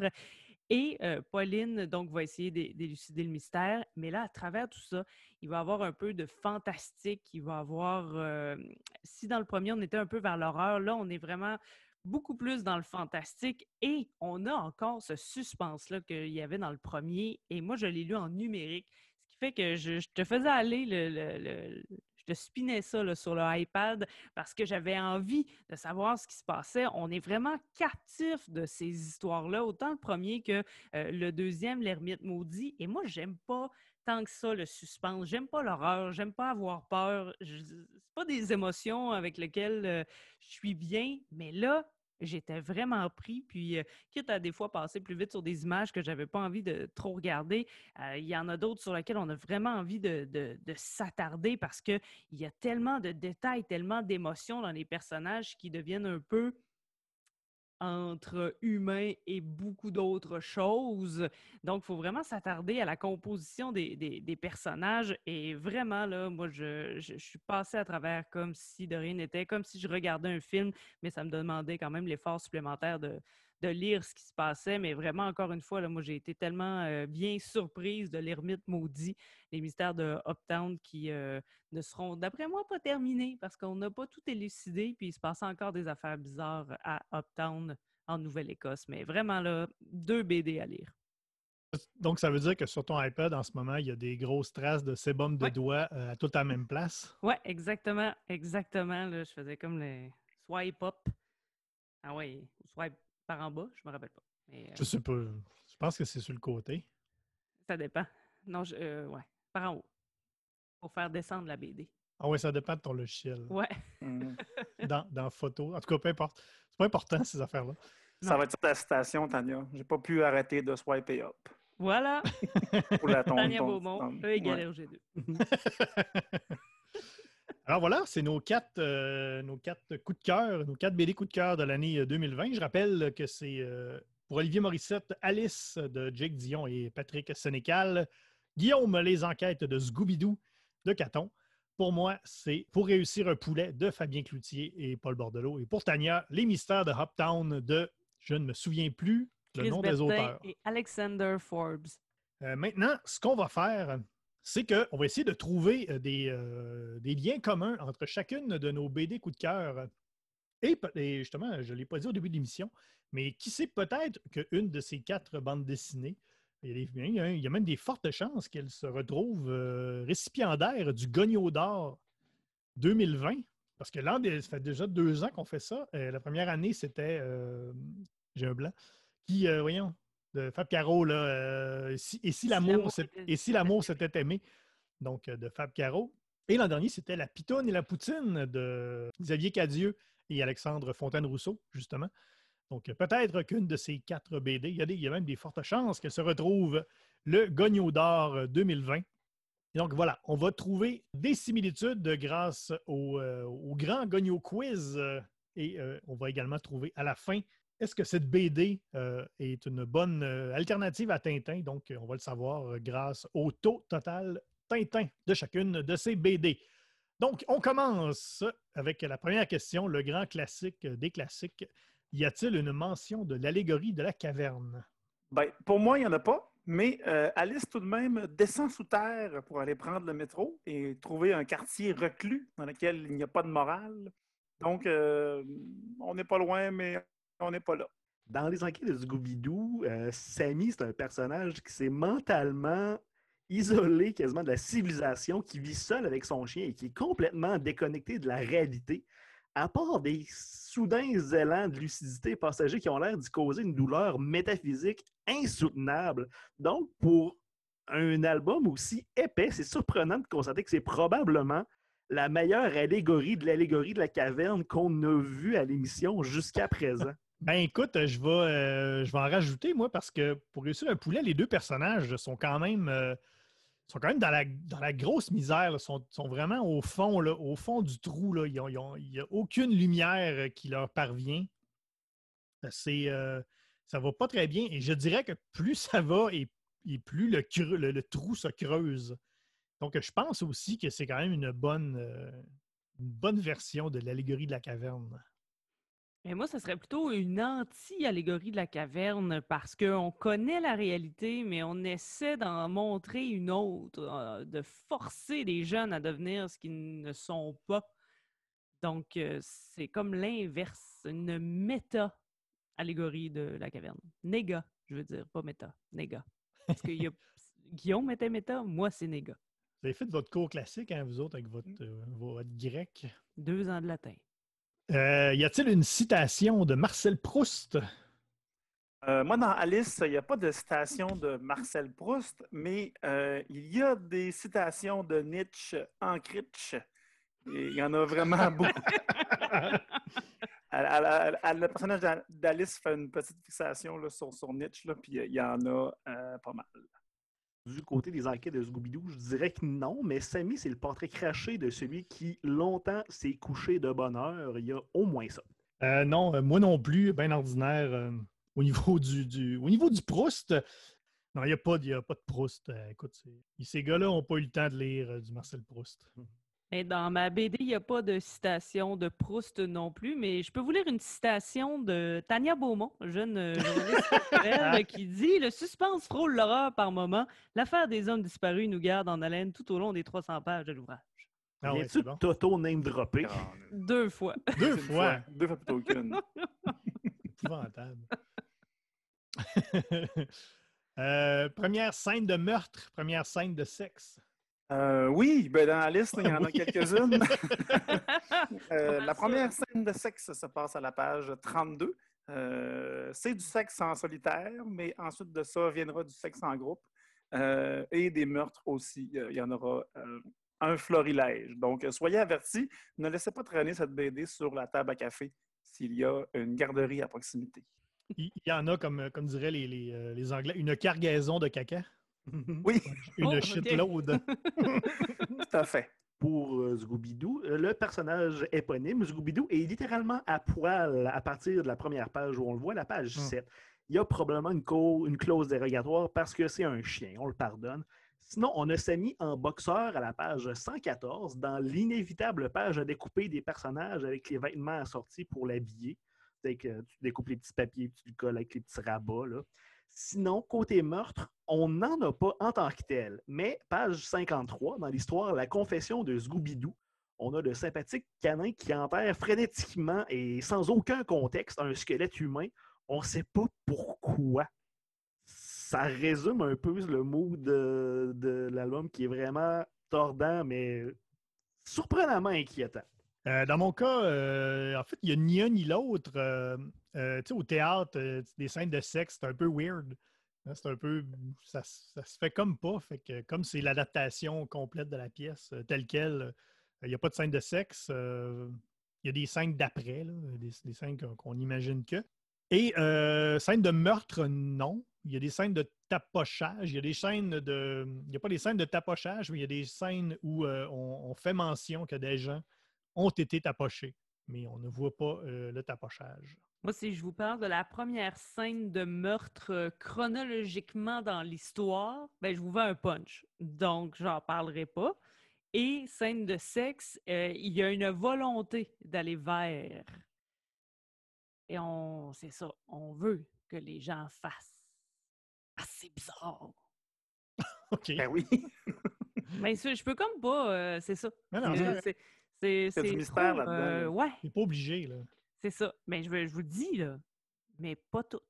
S5: Et euh, Pauline, donc, va essayer d'é- d'élucider le mystère. Mais là, à travers tout ça, il va y avoir un peu de fantastique. Il va y avoir... si dans le premier, on était un peu vers l'horreur, là, on est vraiment beaucoup plus dans le fantastique. Et on a encore ce suspense-là qu'il y avait dans le premier. Et moi, je l'ai lu en numérique. Ce qui fait que je, te faisais aller le... le- le- je te spinais ça là, sur le iPad parce que j'avais envie de savoir ce qui se passait. On est vraiment captif de ces histoires-là, autant le premier que euh, le deuxième, l'ermite maudit. Et moi, j'aime pas tant que ça le suspense. J'aime pas l'horreur. J'aime pas avoir peur. Je- C'est pas des émotions avec lesquelles euh, je suis bien. Mais là, j'étais vraiment pris. Puis, quitte à des fois passer plus vite sur des images que j'avais pas envie de trop regarder, il y en a d'autres sur lesquelles on a vraiment envie de s'attarder parce qu'il y a tellement de détails, tellement d'émotions dans les personnages qui deviennent un peu entre humain et beaucoup d'autres choses. Donc, il faut vraiment s'attarder à la composition des, des- personnages. Et vraiment, là, moi, je, je- je suis passée à travers comme si de rien n'était, comme si je regardais un film, mais ça me demandait quand même l'effort supplémentaire de, de lire ce qui se passait. Mais vraiment, encore une fois, là, moi, j'ai été tellement euh, bien surprise de l'ermite maudit, les mystères de Uptown qui euh, ne seront, d'après moi, pas terminés parce qu'on n'a pas tout élucidé. Puis il se passe encore des affaires bizarres à Uptown en Nouvelle-Écosse. Mais vraiment, là, deux BD à lire.
S2: Donc, ça veut dire que sur ton iPad, en ce moment, il y a des grosses traces de sébum de
S5: Ouais.
S2: doigts euh, à tout à la même place?
S5: Ouais, exactement, exactement. Là, je faisais comme les swipe up. Ah ouais, ou swipe par en bas, je me rappelle pas. Mais, euh,
S2: Je sais pas. Je pense que c'est sur le côté.
S5: ça dépend. Non, je, euh, ouais, par en haut. Pour faire descendre la BD.
S2: Ah oui, ça dépend de ton logiciel.
S5: Ouais.
S4: Mhm. [laughs]
S2: Dans, dans photo. En tout cas, peu importe. C'est pas important, ces affaires-là.
S4: Ça va être ça ta citation, Tania. J'ai pas pu arrêter de swiper up.
S5: Voilà,
S4: Pour la [laughs] ton,
S5: Tania Beaumont, E égale
S4: ouais.
S5: RG2. [laughs]
S2: Alors voilà, c'est nos quatre, euh, nos quatre coups de cœur, nos quatre BD coups de cœur de l'année euh, 2020. Je rappelle que c'est euh, pour Olivier Morissette, Alice de Jake Dion et Patrick Sénécal, Guillaume Les Enquêtes de Scooby-Doo de Caton. Pour moi, c'est Pour réussir un poulet de Fabien Cloutier et Paul Bordelot. Et pour Tania, Les mystères de Hoptown de, je ne me souviens plus le
S5: Chris
S2: nom des auteurs.
S5: et Alexander Forbes.
S2: Euh, maintenant, ce qu'on va faire, c'est qu'on va essayer de trouver euh, des, euh, des liens communs entre chacune de nos BD coups de cœur. Et, justement, je ne l'ai pas dit au début de l'émission, mais qui sait peut-être qu'une de ces quatre bandes dessinées, il y, a même des fortes chances qu'elle se retrouve euh, récipiendaire du Gogno d'or 2020. Parce que l'an, ça fait déjà deux ans qu'on fait ça. La première année, c'était, j'ai un blanc, qui, voyons, de Fab Caro, là, euh, si- et si l'amour s'était aimé, donc euh, de Fab Caro. Et l'an dernier, c'était La Pitonne et la Poutine de Xavier Cadieux et Alexandre Fontaine-Rousseau, justement. Donc euh, peut-être qu'une de ces quatre BD, il y, a des- il y a même des fortes chances qu'elle se retrouve le Gogno d'or euh, 2020. Et donc voilà, on va trouver des similitudes grâce au, euh, au grand Gogno Quiz euh, et euh, on va également trouver à la fin est-ce que cette BD euh, est une bonne euh, alternative à Tintin? Donc, on va le savoir euh, grâce au taux total Tintin de chacune de ces BD. Donc, on commence avec la première question, le grand classique des classiques. Y a-t-il une mention de l'allégorie de la caverne?
S4: Ben, pour moi, il n'y en a pas, mais Alice tout de même descend sous terre pour aller prendre le métro et trouver un quartier reclus dans lequel il n'y a pas de morale. Donc, on n'est pas loin, mais on n'est pas là.
S3: Dans les enquêtes de Scooby-Doo, euh, Sammy, c'est un personnage qui s'est mentalement isolé quasiment de la civilisation, qui vit seul avec son chien et qui est complètement déconnecté de la réalité, à part des soudains élans de lucidité passagers qui ont l'air d'y causer une douleur métaphysique insoutenable. Donc, pour un album aussi épais, c'est surprenant de constater que c'est probablement la meilleure allégorie de l'allégorie de la caverne qu'on a vue à l'émission jusqu'à présent.
S2: Ben écoute, je vais, euh, je vais en rajouter, moi, parce que pour réussir un poulet, les deux personnages sont quand même, euh, sont quand même dans, la, dans la grosse misère, là, sont, sont vraiment au fond, là, au fond du trou. Ils ils Il n'y a aucune lumière euh, qui leur parvient. C'est, euh, ça va pas très bien. Et je dirais que plus ça va et, et plus le, le- trou se creuse. Donc, je pense aussi que c'est quand même une bonne, une bonne version de l'allégorie de la caverne.
S5: Et moi, ce serait plutôt une anti-allégorie de la caverne parce qu'on connaît la réalité, mais on essaie d'en montrer une autre, euh, de forcer les jeunes à devenir ce qu'ils ne sont pas. Donc, euh, c'est comme l'inverse, une méta-allégorie de la caverne. Néga, je veux dire, pas méta, néga. Parce que y a... [laughs] Guillaume était méta, moi, c'est néga.
S2: Vous avez fait votre cours classique, hein, vous autres, avec votre, euh, votre grec?
S5: Deux ans de latin.
S2: Euh, y a-t-il une citation de Marcel Proust?
S4: Euh, moi, dans Alice, il n'y a pas de citation de Marcel Proust, mais euh, il y a des citations de Nietzsche en Critch. Il y en a vraiment [laughs] beaucoup. Le personnage d'A- d'Alice fait une petite fixation là, sur, sur Nietzsche, là, puis il y en a pas mal.
S3: Du côté des enquêtes de Scooby-Doo, je dirais que non, mais Sammy, c'est le portrait craché de celui qui longtemps s'est couché de bonne heure. Il y a au moins ça.
S2: Euh, non, euh, moi non plus, bien ordinaire. euh, au, niveau du, du- au niveau du Proust, non, il n'y a, pas de- y a pas de Proust. Écoute, ces gars-là n'ont pas eu le temps de lire du Marcel Proust.
S5: Et dans ma BD, il n'y a pas de citation de Proust non plus, mais je peux vous lire une citation de Tania Beaumont, jeune euh, journaliste [laughs] qui dit Le suspense frôle l'horreur par moment. L'affaire des hommes disparus nous garde en haleine tout au long des 300 pages de l'ouvrage.
S2: Ah ouais, bon.
S3: Toto name dropper?
S5: Deux fois. [laughs]
S2: Deux fois.
S4: Deux fois plutôt qu'une. [laughs]
S2: Épouvantable. Euh, première scène de meurtre, première scène de sexe.
S4: Euh, oui, ben dans la liste, il y en a quelques-unes. [laughs] Euh, la
S5: ça?
S4: première scène de sexe se passe à la page 32. Euh, c'est du sexe en solitaire, mais ensuite de ça viendra du sexe en groupe euh, et des meurtres aussi. Euh, Il y en aura euh, un florilège. Donc, soyez avertis, ne laissez pas traîner cette BD sur la table à café s'il y a une garderie à proximité.
S2: Il y en a, comme, comme diraient les, les, les Anglais, une cargaison de caca?
S4: Oui,
S2: Une
S5: Oh,
S2: shitload. [laughs]
S4: tout à fait.
S3: pour euh, Scooby-Doo. Euh, Le personnage éponyme, Scooby-Doo, est littéralement à poil à partir de la première page où on le voit, la page
S2: Hmm.
S3: 7. Il y a probablement une, clause dérogatoire parce que c'est un chien, on le pardonne. Sinon, on a Samy en boxeur à la page 114, dans l'inévitable page à découper des personnages avec les vêtements assortis pour l'habiller. Tu découpes les petits papiers, tu le colles avec les petits rabats. là. Sinon, côté meurtre, on n'en a pas en tant que tel. Mais page 53, dans l'histoire La confession de Scooby-Doo, on a de sympathiques canins qui enterrent frénétiquement et sans aucun contexte un squelette humain. On ne sait pas pourquoi. Ça résume un peu le mood de, de l'album qui est vraiment tordant, mais surprenamment inquiétant.
S2: Euh, dans mon cas, euh, en fait, il n'y a ni un ni l'autre. Euh, euh, au théâtre, euh, des scènes de sexe, c'est un peu weird. Hein, C'est un peu. Ça, se fait comme pas. Fait que, comme c'est l'adaptation complète de la pièce euh, telle qu'elle, il n'y a pas de scène de sexe. il y a des scènes d'après, des, des scènes qu'on qu'on imagine que. Et scènes de meurtre, non. Il y a des scènes de tapochage. Il y a des scènes de. Il n'y a pas des scènes de tapochage, mais il y a des scènes où on, fait mention que des gens ont été tapochés, mais on ne voit pas le tapochage.
S5: Moi, si je vous parle de la première scène de meurtre euh, chronologiquement dans l'histoire, ben, je vous vends un punch. Donc, j'en parlerai pas. Et scène de sexe, euh, il y a une volonté d'aller vers. Et on, c'est ça, on veut que les gens fassent. Ah, c'est bizarre. [laughs]
S2: OK.
S4: Ben oui. [laughs]
S5: Mais ça, je peux comme pas, euh, c'est ça.
S2: Non, non, c'est
S5: c'est, c'est,
S4: du mystère
S5: trop,
S4: là-dedans,
S5: euh,
S4: là.
S5: ouais,
S2: T'es pas obligé, là.
S5: C'est ça. Mais je, veux- je vous le dis, là, mais pas tout.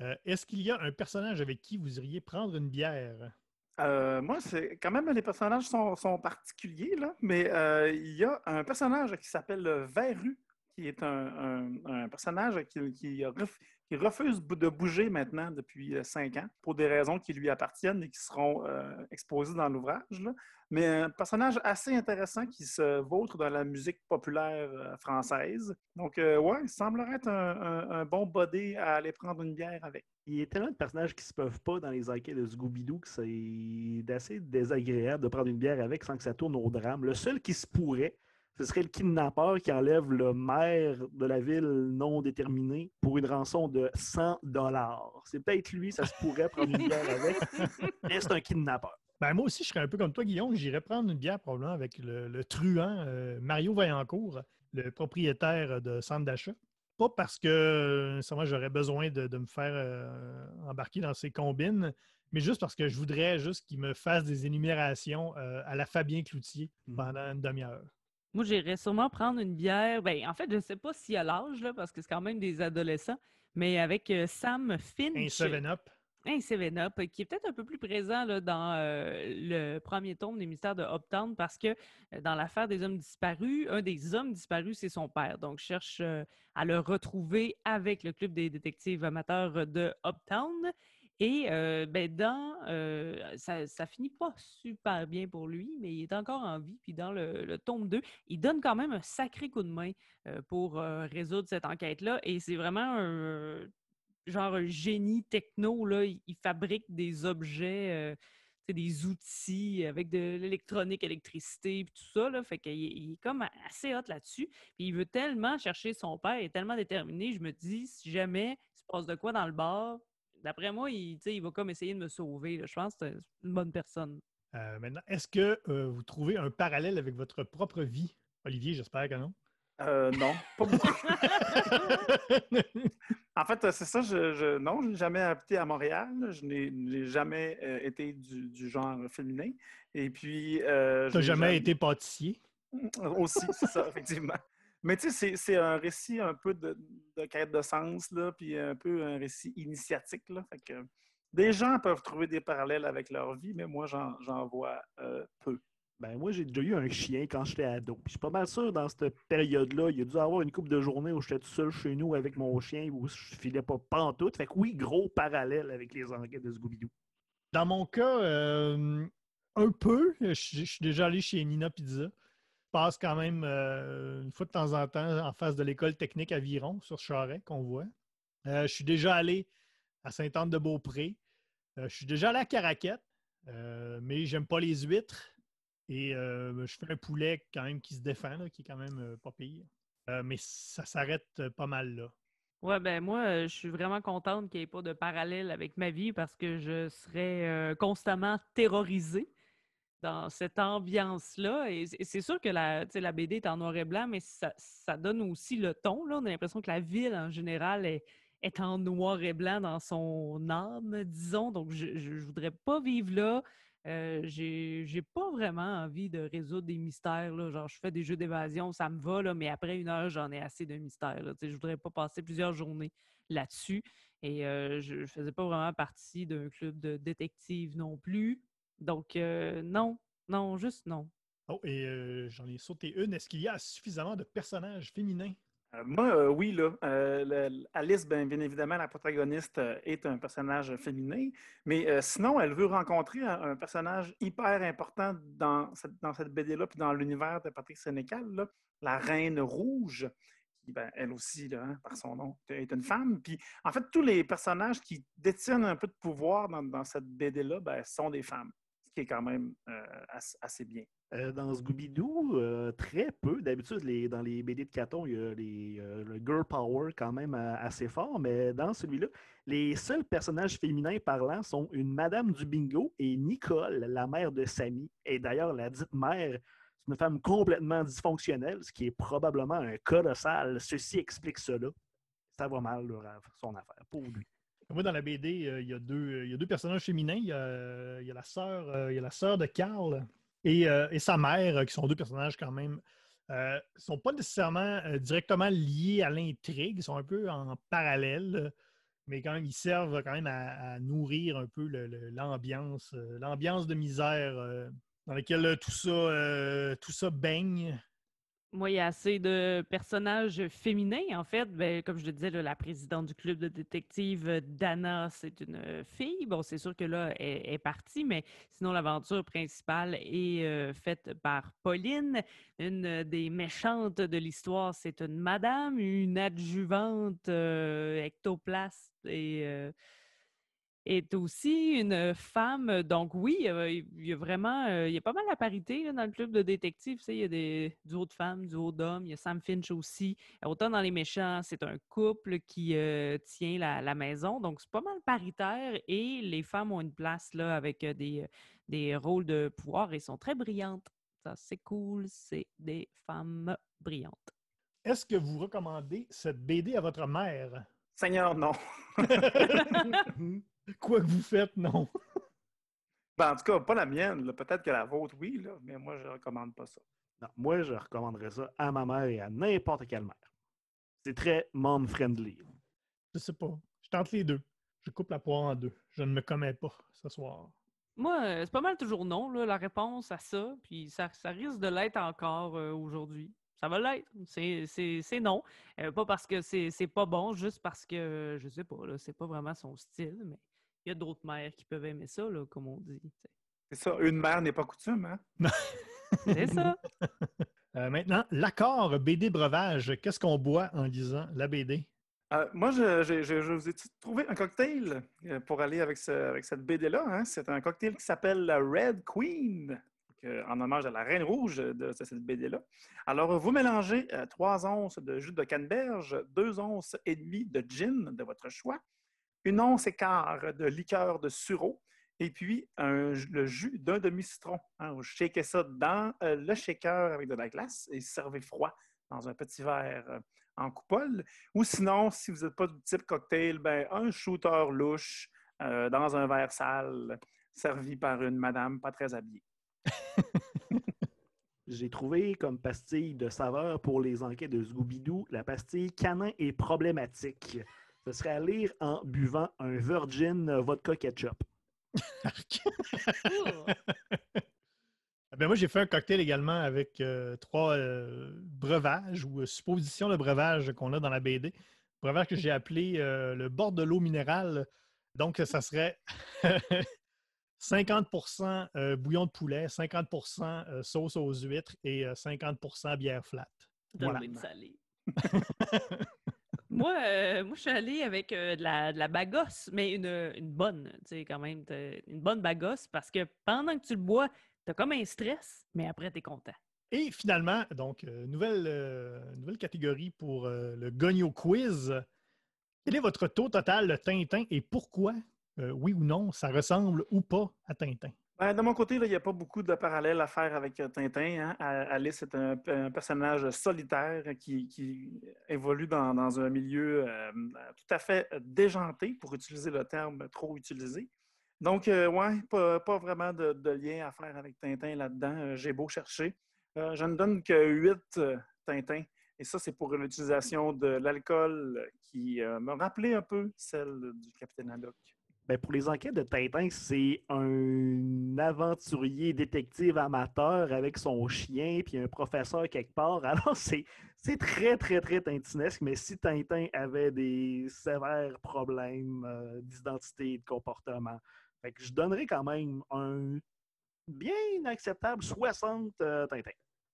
S2: Euh, Est-ce qu'il y a un personnage avec qui vous iriez prendre une bière?
S4: Euh, moi, c'est quand même les personnages sont, sont particuliers, là, mais euh, il y a un personnage qui s'appelle euh, Verru, qui est un, personnage qui, qui ref- qui refuse de bouger maintenant depuis euh, cinq ans pour des raisons qui lui appartiennent et qui seront euh, exposées dans l'ouvrage. Mais un personnage assez intéressant qui se vautre dans la musique populaire euh, française. Donc, euh, ouais, il semblerait être un, bon body à aller prendre une bière avec.
S3: Il y a tellement de personnages qui se peuvent pas dans les enquêtes de Scooby-Doo que c'est assez désagréable de prendre une bière avec sans que ça tourne au drame. Le seul qui se pourrait, ce serait le kidnappeur qui enlève le maire de la ville non déterminée pour une rançon de 100 dollars. C'est peut-être lui, ça se pourrait prendre une bière avec, [laughs] mais c'est un kidnappeur.
S2: Ben, moi aussi, je serais un peu comme toi, Guillaume. J'irais prendre une bière probablement avec le, le truand euh, Mario Vaillancourt, le propriétaire de centre d'achat. Pas parce que moi j'aurais besoin de, de me faire euh, embarquer dans ses combines, mais juste parce que je voudrais juste qu'il me fasse des énumérations euh, à la Fabien Cloutier
S3: Mhm.
S2: pendant une demi-heure.
S5: Moi, j'irais sûrement prendre une bière. Ben, en fait, je ne sais pas s'il a l'âge, là, parce que c'est quand même des adolescents, mais avec euh, Sam Finch.
S2: Un 7-up.
S5: un 7-Up, euh, qui est peut-être un peu plus présent là, dans euh, le premier tome des mystères de Uptown, parce que euh, dans l'affaire des hommes disparus, un des hommes disparus, c'est son père. Donc, je cherche à le retrouver avec le club des détectives amateurs de Uptown. Et euh, ben, dans, ça, ça finit pas super bien pour lui, mais il est encore en vie. Puis dans le, le tome 2, il donne quand même un sacré coup de main pour résoudre cette enquête-là. Et c'est vraiment un genre un génie techno. Là. Il, fabrique des objets, des outils avec de l'électronique, électricité, puis tout ça. Là. Fait qu'il il est comme assez hot là-dessus. Puis il veut tellement chercher son père, il est tellement déterminé. Je me dis, si jamais il se passe de quoi dans le bar, d'après moi, il, tu sais, il va comme essayer de me sauver. là. Je pense que c'est une bonne personne.
S2: Euh, maintenant, est-ce que euh, vous trouvez un parallèle avec votre propre vie? Olivier, j'espère que non.
S4: Euh, non, pas beaucoup. En fait, c'est ça, je, je- non, je n'ai jamais habité à Montréal. Je n'ai jamais euh, été du, du genre féminin. Et puis. Euh,
S2: Tu n'as jamais été pâtissier?
S4: Aussi, c'est ça, [laughs] effectivement. Mais tu sais, c'est- c'est un récit un peu de, de quête de sens, là, puis un peu un récit initiatique. Là, fait que des gens peuvent trouver des parallèles avec leur vie, mais moi, j'en j'en vois euh, peu.
S3: Ben, moi, j'ai déjà eu un chien quand j'étais ado. Puis je suis pas mal sûr, dans cette période-là, il y a dû avoir une couple de journées où j'étais tout seul chez nous avec mon chien, où je filais pas pantoute. Fait que oui, gros parallèle avec les enquêtes de Scooby-Doo.
S2: Dans mon cas, euh, un peu. Je, je suis déjà allé chez Nina Pizza. Passe quand même euh, une fois de temps en temps en face de l'école technique Aviron sur Charret qu'on voit. Euh, je suis déjà allé à Sainte-Anne-de-Beaupré. Euh, je suis déjà allé à Caraquette, mais j'aime pas les huîtres. Et je fais un poulet quand même qui se défend, qui est quand même pas pire. Mais ça s'arrête pas mal là.
S5: Ouais, ben moi, je suis vraiment contente qu'il n'y ait pas de parallèle avec ma vie parce que je serais constamment terrorisée dans cette ambiance-là. Et c'est sûr que la, la BD est en noir et blanc, mais ça, donne aussi le ton. Là. On a l'impression que la ville, en général, est, en noir et blanc dans son âme, disons. Donc, je ne voudrais pas vivre là. Euh, j'ai pas vraiment envie de résoudre des mystères. Là. Genre, je fais des jeux d'évasion, ça me va, là, mais après une heure, j'en ai assez de mystères. Là. Je voudrais pas passer plusieurs journées là-dessus. Et euh, je ne faisais pas vraiment partie d'un club de détectives non plus. Donc, euh, non, non, juste non.
S2: Oh, et euh, j'en ai sauté une. Est-ce qu'il y a suffisamment de personnages féminins?
S4: Euh, moi, euh, oui, là. Euh, le- Alice, ben, bien évidemment, la protagoniste euh, est un personnage féminin, mais euh, sinon, elle veut rencontrer un, un personnage hyper important dans cette, dans cette BD-là, puis dans l'univers de Patrick Sénécal, là, la Reine Rouge, qui, ben, elle aussi, là, hein, par son nom, est une femme. Puis, en fait, tous les personnages qui détiennent un peu de pouvoir dans, dans cette BD-là ben, sont des femmes, est quand même euh, assez, bien.
S3: Euh, dans Scooby-Doo, euh, très peu. D'habitude, dans les BD de Caton, il y a le girl power quand même assez fort, mais dans celui-là, les seuls personnages féminins parlants sont une Madame du Bingo et Nicole, la mère de Sammy. Et d'ailleurs, la dite mère, c'est une femme complètement dysfonctionnelle, ce qui est probablement un colossal. Ceci explique cela. Ça va mal, leur aff- son affaire, pour lui.
S2: Moi, dans la BD, euh, il y, a deux- personnages féminins. Il y a, euh, la sœur de Carl et, euh, et sa mère, qui sont deux personnages quand même. euh, sont pas nécessairement directement liés à l'intrigue, ils sont un peu en parallèle, mais quand même, ils servent quand même à, nourrir un peu l'ambiance, l'ambiance de misère dans laquelle tout ça, tout ça baigne.
S5: Moi, il y a assez de personnages féminins, en fait. Ben, comme je le disais, la présidente du club de détectives, euh, Dana, c'est une euh, fille. Bon, c'est sûr que là, elle est partie, mais sinon, l'aventure principale est euh, faite par Pauline. Une des méchantes de l'histoire, c'est une madame, une adjuvante ectoplaste et... est aussi une femme. Donc oui, euh, il y a vraiment, euh, il y a pas mal la parité là, dans le club de détectives. tu sais, Il y a des duos de femmes, duos d'hommes. Il y a Sam Finch aussi. Autant dans Les Méchants, c'est un couple qui euh, tient la, la maison. Donc c'est pas mal paritaire et les femmes ont une place là avec des, des rôles de pouvoir et sont très brillantes. Ça, c'est cool. C'est des femmes brillantes.
S2: Est-ce que vous recommandez cette BD à votre mère?
S4: Seigneur, non. [laughs] [laughs] [laughs] [laughs]
S2: Quoi que vous faites, non.
S4: Ben, en tout cas, pas la mienne. Peut-être que la vôtre, oui, là, mais moi, je recommande pas ça.
S3: Non, moi, je recommanderais ça à ma mère et à n'importe quelle mère. C'est très mom-friendly.
S2: Je sais pas. Je tente les deux. Je coupe la poire en deux. Je ne me commets pas ce soir.
S5: Moi, euh, c'est pas mal toujours non, là, la réponse à ça. Puis ça, ça risque de l'être encore euh, aujourd'hui. Ça va l'être. C'est, c'est, c'est non. Euh, pas parce que c'est, c'est pas bon, juste parce que, je sais pas, là, c'est pas vraiment son style. Mais y a d'autres mères qui peuvent aimer ça, là, comme on dit.
S4: C'est ça, une mère n'est pas coutume, hein? [laughs]
S5: C'est ça. [laughs]
S2: Euh, maintenant, l'accord BD breuvage. Qu'est-ce qu'on boit en lisant la BD?
S4: Euh, moi, je, je- je- je vous ai trouvé un cocktail euh, pour aller avec, ce- avec cette BD-là. hein? C'est un cocktail qui s'appelle la Red Queen, en hommage à la Reine Rouge de, cette BD-là. Alors, vous mélangez euh, 3 onces de jus de canneberge, 2 onces et demie de gin de votre choix, une once et quart de liqueur de sureau, et puis le jus d'un demi-citron. hein. Vous shakez ça dans euh, le shaker avec de la glace et servez froid dans un petit verre euh, en coupole. Ou sinon, si vous n'êtes pas du type cocktail, ben, un shooter louche euh, dans un verre sale, servi par une madame pas très habillée. [laughs]
S3: J'ai trouvé comme pastille de saveur pour les enquêtes de Scooby-Doo la pastille canin et problématique. Ce serait à lire en buvant un Virgin Vodka Ketchup. [laughs]
S2: Ah ben moi, j'ai fait un cocktail également avec euh, trois euh, breuvages ou euh, suppositions de breuvages qu'on a dans la BD. Breuvage que j'ai appelé euh, le bord de l'eau minérale. Donc, ça serait [laughs] 50% euh, bouillon de poulet, 50% euh, sauce aux huîtres et euh, 50% bière flat. Voilà.
S5: Donne-moi une salée. [laughs] moi, euh, moi, je suis allée avec euh, de, la, bagosse, mais une, une bonne, tu sais, quand même, une bonne bagosse, parce que pendant que tu le bois, T'as comme un stress, mais après, t'es content.
S2: Et finalement, donc, euh, nouvelle, nouvelle catégorie pour le Gogno Quiz. Quel est votre taux total de Tintin et pourquoi, oui ou non, ça ressemble ou pas à Tintin?
S4: Ben, de mon côté, il n'y a pas beaucoup de parallèles à faire avec euh, Tintin. hein. Alice est un, personnage solitaire qui, évolue dans, un milieu euh, tout à fait déjanté, pour utiliser le terme trop utilisé. Donc, euh, ouais, pas, vraiment de, lien à faire avec Tintin là-dedans. Euh, J'ai beau chercher. Je ne donne que 8 Tintin. Et ça, c'est pour l'utilisation de l'alcool qui me rappelait un peu celle du Capitaine Haddock.
S3: Ben, pour les enquêtes de Tintin, c'est un aventurier détective amateur avec son chien puis un professeur quelque part. [laughs] Alors, c'est c'est très, très, très tintinesque. Mais si Tintin avait des sévères problèmes euh, d'identité et de comportement, fait que je donnerais quand même un bien acceptable 60 euh, Tintin.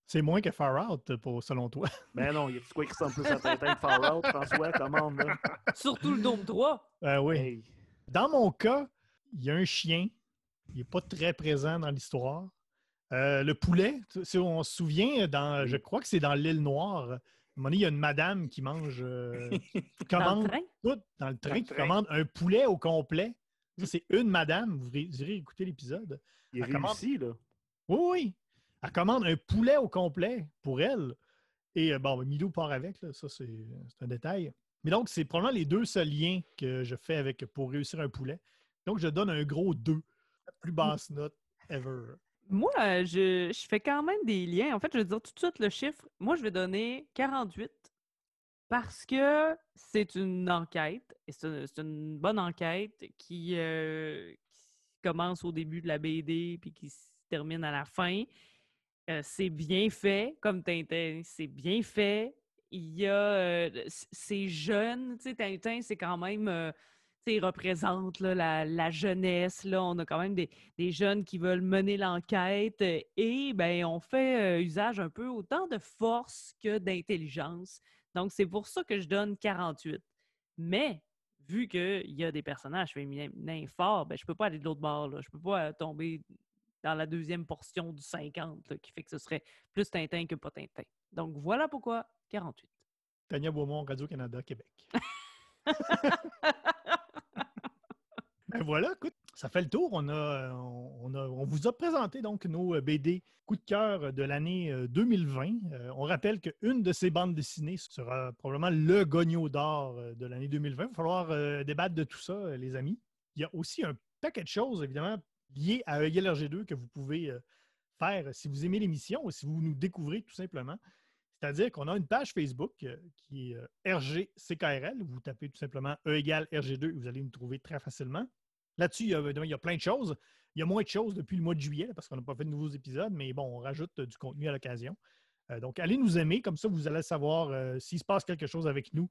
S2: C'est moins que Far Out, pour, selon toi. [laughs]
S3: Ben non, il y a quoi qui ressemble plus à [laughs] Tintin que Far Out, François? Commande, là.
S5: Surtout le Dôme 3.
S2: Euh, oui.
S3: Hey.
S2: Dans mon cas, il y a un chien. Il n'est pas très présent dans l'histoire. Euh, le poulet, si on se souvient, dans, je crois que c'est dans l'île Noire. À un moment donné, il y a une madame qui mange, euh, [laughs] qui
S5: Dans le
S2: commande
S5: train?
S2: tout dans le train, qui
S4: train.
S2: commande un poulet au complet. Ça, c'est une madame. Vous irez- écouter l'épisode.
S3: Il
S2: Ah, comment-
S3: réussit, là.
S2: Oui, oui. Elle commande un poulet au complet pour elle. Et euh, bon, Milo part avec, là. ça c'est un détail. Mais donc, c'est probablement les deux seuls liens que je fais avec pour réussir un poulet. Donc, je donne un gros 2. La plus basse note ever.
S5: Moi, euh, je, je fais quand même des liens. En fait, je vais dire tout de suite le chiffre. Moi, je vais donner 48 parce que c'est une enquête, et c'est une bonne enquête qui, euh, qui commence au début de la BD puis qui se termine à la fin. Euh, c'est bien fait, comme Tintin, c'est bien fait. Il y a. euh, c- c'est jeune, tu sais, Tintin, c'est quand même. euh, tu sais, il représente la, la jeunesse. Là. On a quand même des, des jeunes qui veulent mener l'enquête et ben, on fait usage un peu autant de force que d'intelligence. Donc, c'est pour ça que je donne 48. Mais, vu qu'il y a des personnages féminins forts, ben, je peux pas aller de l'autre bord. Là. Je peux pas tomber dans la deuxième portion du 50, là, qui fait que ce serait plus Tintin que pas Tintin. Donc, voilà pourquoi 48.
S2: Tania Beaumont, Radio-Canada, Québec. [laughs] Ben voilà, écoute, ça fait le tour. On, a, euh, on, a- on vous a présenté donc nos euh, BD coup de cœur de l'année euh, 2020. Euh, on rappelle qu'une de ces bandes dessinées sera probablement le gogno d'or euh, de l'année 2020. Il va falloir euh, débattre de tout ça, euh, les amis. Il y a aussi un paquet de choses, évidemment, liées à EGL RG2 que vous pouvez euh, faire si vous aimez l'émission ou si vous nous découvrez tout simplement. C'est-à-dire qu'on a une page Facebook euh, qui est euh, RGCKRL. Vous tapez tout simplement E égale RG2 et vous allez nous trouver très facilement. Là-dessus, il y, a, plein de choses. Il y a moins de choses depuis le mois de juillet parce qu'on n'a pas fait de nouveaux épisodes, mais bon, on rajoute euh, du contenu à l'occasion. Donc, allez nous aimer, comme ça, vous allez savoir s'il se passe quelque chose avec nous.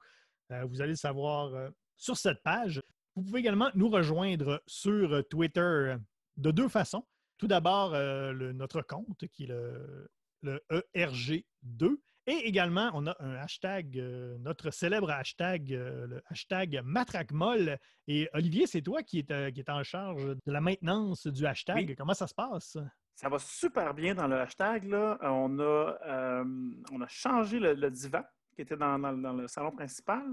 S2: Vous allez le savoir sur cette page. Vous pouvez également nous rejoindre sur Twitter de deux façons. Tout d'abord, notre compte qui est le, le ERG2. Et également, on a un hashtag, euh, notre célèbre hashtag, euh, le hashtag MatraqueMolle. Et Olivier, c'est toi qui es, euh, qui est en charge de la maintenance du hashtag.
S4: Oui.
S2: Comment ça se passe?
S4: Ça va super bien dans le hashtag. Là. On, a, euh, on a changé le, le divan qui était dans, dans- dans le salon principal.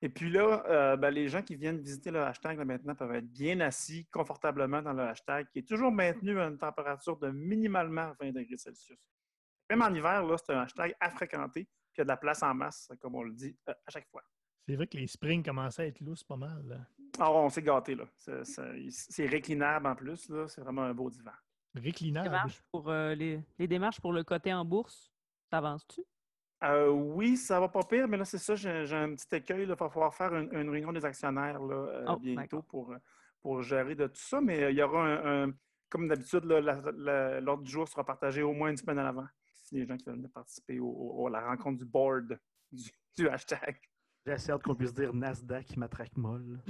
S4: Et puis là, euh, ben, les gens qui viennent visiter le hashtag là, maintenant peuvent être bien assis confortablement dans le hashtag qui est toujours maintenu à une température de minimalement 20 degrés Celsius. Même en hiver, là, c'est un hashtag à fréquenter. Puis il y a de la place en masse, comme on le dit euh, à chaque fois.
S2: C'est vrai que les springs commençaient à être lousses pas mal. là.
S4: Alors, on s'est gâté. là. C'est- réclinable en plus. là. C'est vraiment un beau divan.
S2: Réclinable.
S5: Pour, euh, les, les démarches pour le côté en bourse, t'avances-tu?
S4: Euh, oui, ça va pas pire, mais là, c'est ça, j'ai un petit écueil. Il va falloir faire une, une réunion des actionnaires là, euh,
S5: Oh,
S4: bientôt pour, pour gérer de tout ça. Mais euh, il y aura un, un- comme d'habitude, l'ordre du jour sera partagé au moins une semaine à l'avant. Les gens qui veulent participer au- au- à la rencontre du board du, [laughs] du hashtag.
S3: J'ai assez hâte qu'on puisse dire Nasdaq matraque molle. [laughs]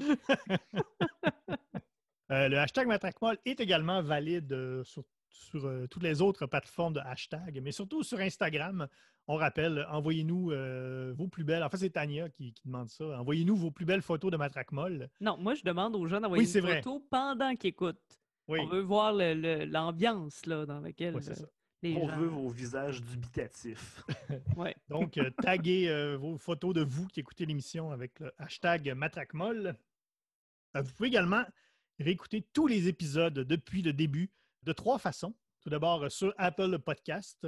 S2: Euh, le hashtag MatraqueMolle est également valide euh, sur, sur, euh, toutes les autres plateformes de hashtag, mais surtout sur Instagram. On rappelle, envoyez-nous euh, vos plus belles. En fait, c'est Tania qui, qui demande ça. Envoyez-nous vos plus belles photos de MatraqueMolle.
S5: Non, moi, je demande aux gens d'envoyer
S2: Oui, c'est
S5: une
S2: vrai.
S5: photo pendant qu'ils écoutent.
S2: Oui,
S5: On veut voir l'ambiance là, dans laquelle
S2: Ouais, c'est
S5: euh,
S2: ça.
S5: Les
S3: On
S5: gens...
S3: veut vos visages dubitatifs. [laughs]
S5: Ouais.
S2: Donc, euh, taguez euh, vos photos de vous qui écoutez l'émission avec le hashtag MatraqueMolle. Euh, vous pouvez également réécouter tous les épisodes depuis le début de trois façons. Tout d'abord euh, sur Apple Podcast,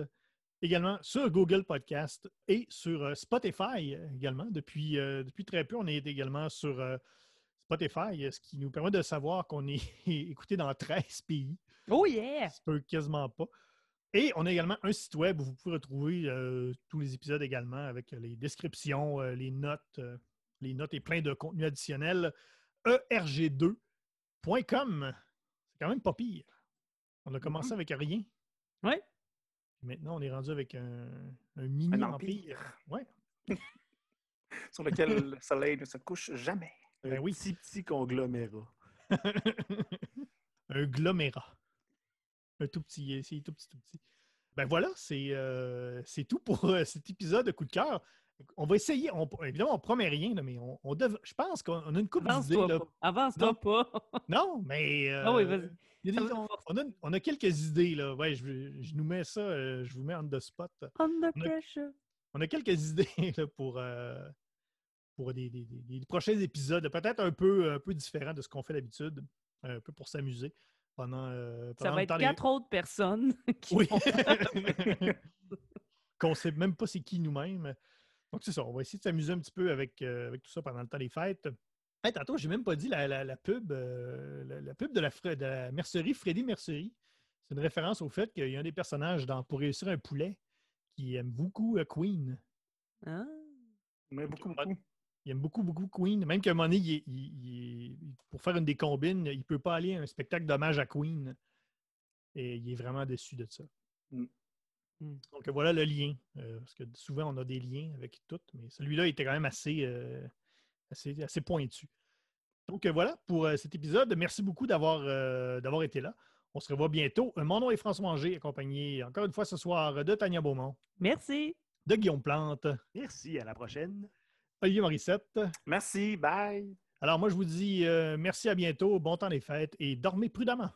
S2: également sur Google Podcast et sur euh, Spotify également. Depuis, euh, depuis très peu, on est également sur euh, Spotify, ce qui nous permet de savoir qu'on est [laughs] écouté dans 13 pays.
S5: Oh yeah!
S2: Ça peut quasiment pas. Et on a également un site web où vous pouvez retrouver euh, tous les épisodes également avec les descriptions, euh, les notes, euh, les notes et plein de contenu additionnel. E erg2.com. C'est quand même pas pire. On a commencé avec rien.
S5: Ouais.
S2: Maintenant, on est rendu avec un, un mini
S4: Un
S2: empire.
S4: empire.
S2: Ouais. [laughs]
S4: Sur lequel le soleil ne se couche jamais.
S2: Ben
S3: un
S2: oui.
S3: petit, petit conglomérat. [laughs]
S2: un glomérat. Un tout petit, c'est tout petit, tout petit. Ben voilà, c'est euh, c'est tout pour euh, cet épisode de coup de cœur. On va essayer, on, évidemment, on promet rien, là, mais on, on dev- je pense qu'on a une coupe d'idées.
S5: Avance-toi
S2: là.
S5: pas. Avance-toi
S2: Non.
S5: pas. [laughs]
S2: Non, mais. euh,
S5: Ah oui, vas-y.
S2: on, on a, on a quelques idées. Là. Ouais, je, je nous mets ça, euh, je vous mets on the spot.
S5: Under
S2: On a-
S5: pressure.
S2: On a quelques [laughs] idées là, pour, euh, pour des, des- des- des prochains épisodes, peut-être un peu, un peu différents de ce qu'on fait d'habitude, un peu pour s'amuser pendant, euh,
S5: Ça va être quatre autres personnes [laughs] qui
S2: Oui. [laughs] Qu'on sait même pas c'est qui nous-mêmes. Donc, c'est ça. On va essayer de s'amuser un petit peu avec, euh, avec tout ça pendant le temps des fêtes. Hey, tantôt, j'ai même pas dit la, la- la pub, euh, la, la pub de la, Fre- de la mercerie Freddy Mercerie. C'est une référence au fait qu'il y a un des personnages dans Pour réussir un poulet qui aime beaucoup euh, Queen.
S5: Ah.
S4: Mais beaucoup, beaucoup.
S2: Il aime beaucoup, beaucoup Queen. Même qu'à un moment donné, il est- il- il est- pour faire une des combines, il ne peut pas aller à un spectacle d'hommage à Queen. Et il est vraiment déçu de ça.
S4: Mm.
S5: Mm.
S2: Donc voilà le lien. euh, parce que souvent, on a des liens avec tout, mais celui-là était quand même assez, euh, assez, assez pointu. Donc euh, voilà pour cet épisode. Merci beaucoup d'avoir euh, d'avoir été là. On se revoit bientôt. Mon nom est François Manger, accompagné encore une fois ce soir de Tania Beaumont,
S5: Merci.
S2: de Guillaume Plante,
S3: Merci, à la prochaine.
S2: Olivier Morissette.
S4: Merci, bye!
S2: Alors moi, je vous dis euh, merci à bientôt, bon temps des fêtes et dormez prudemment.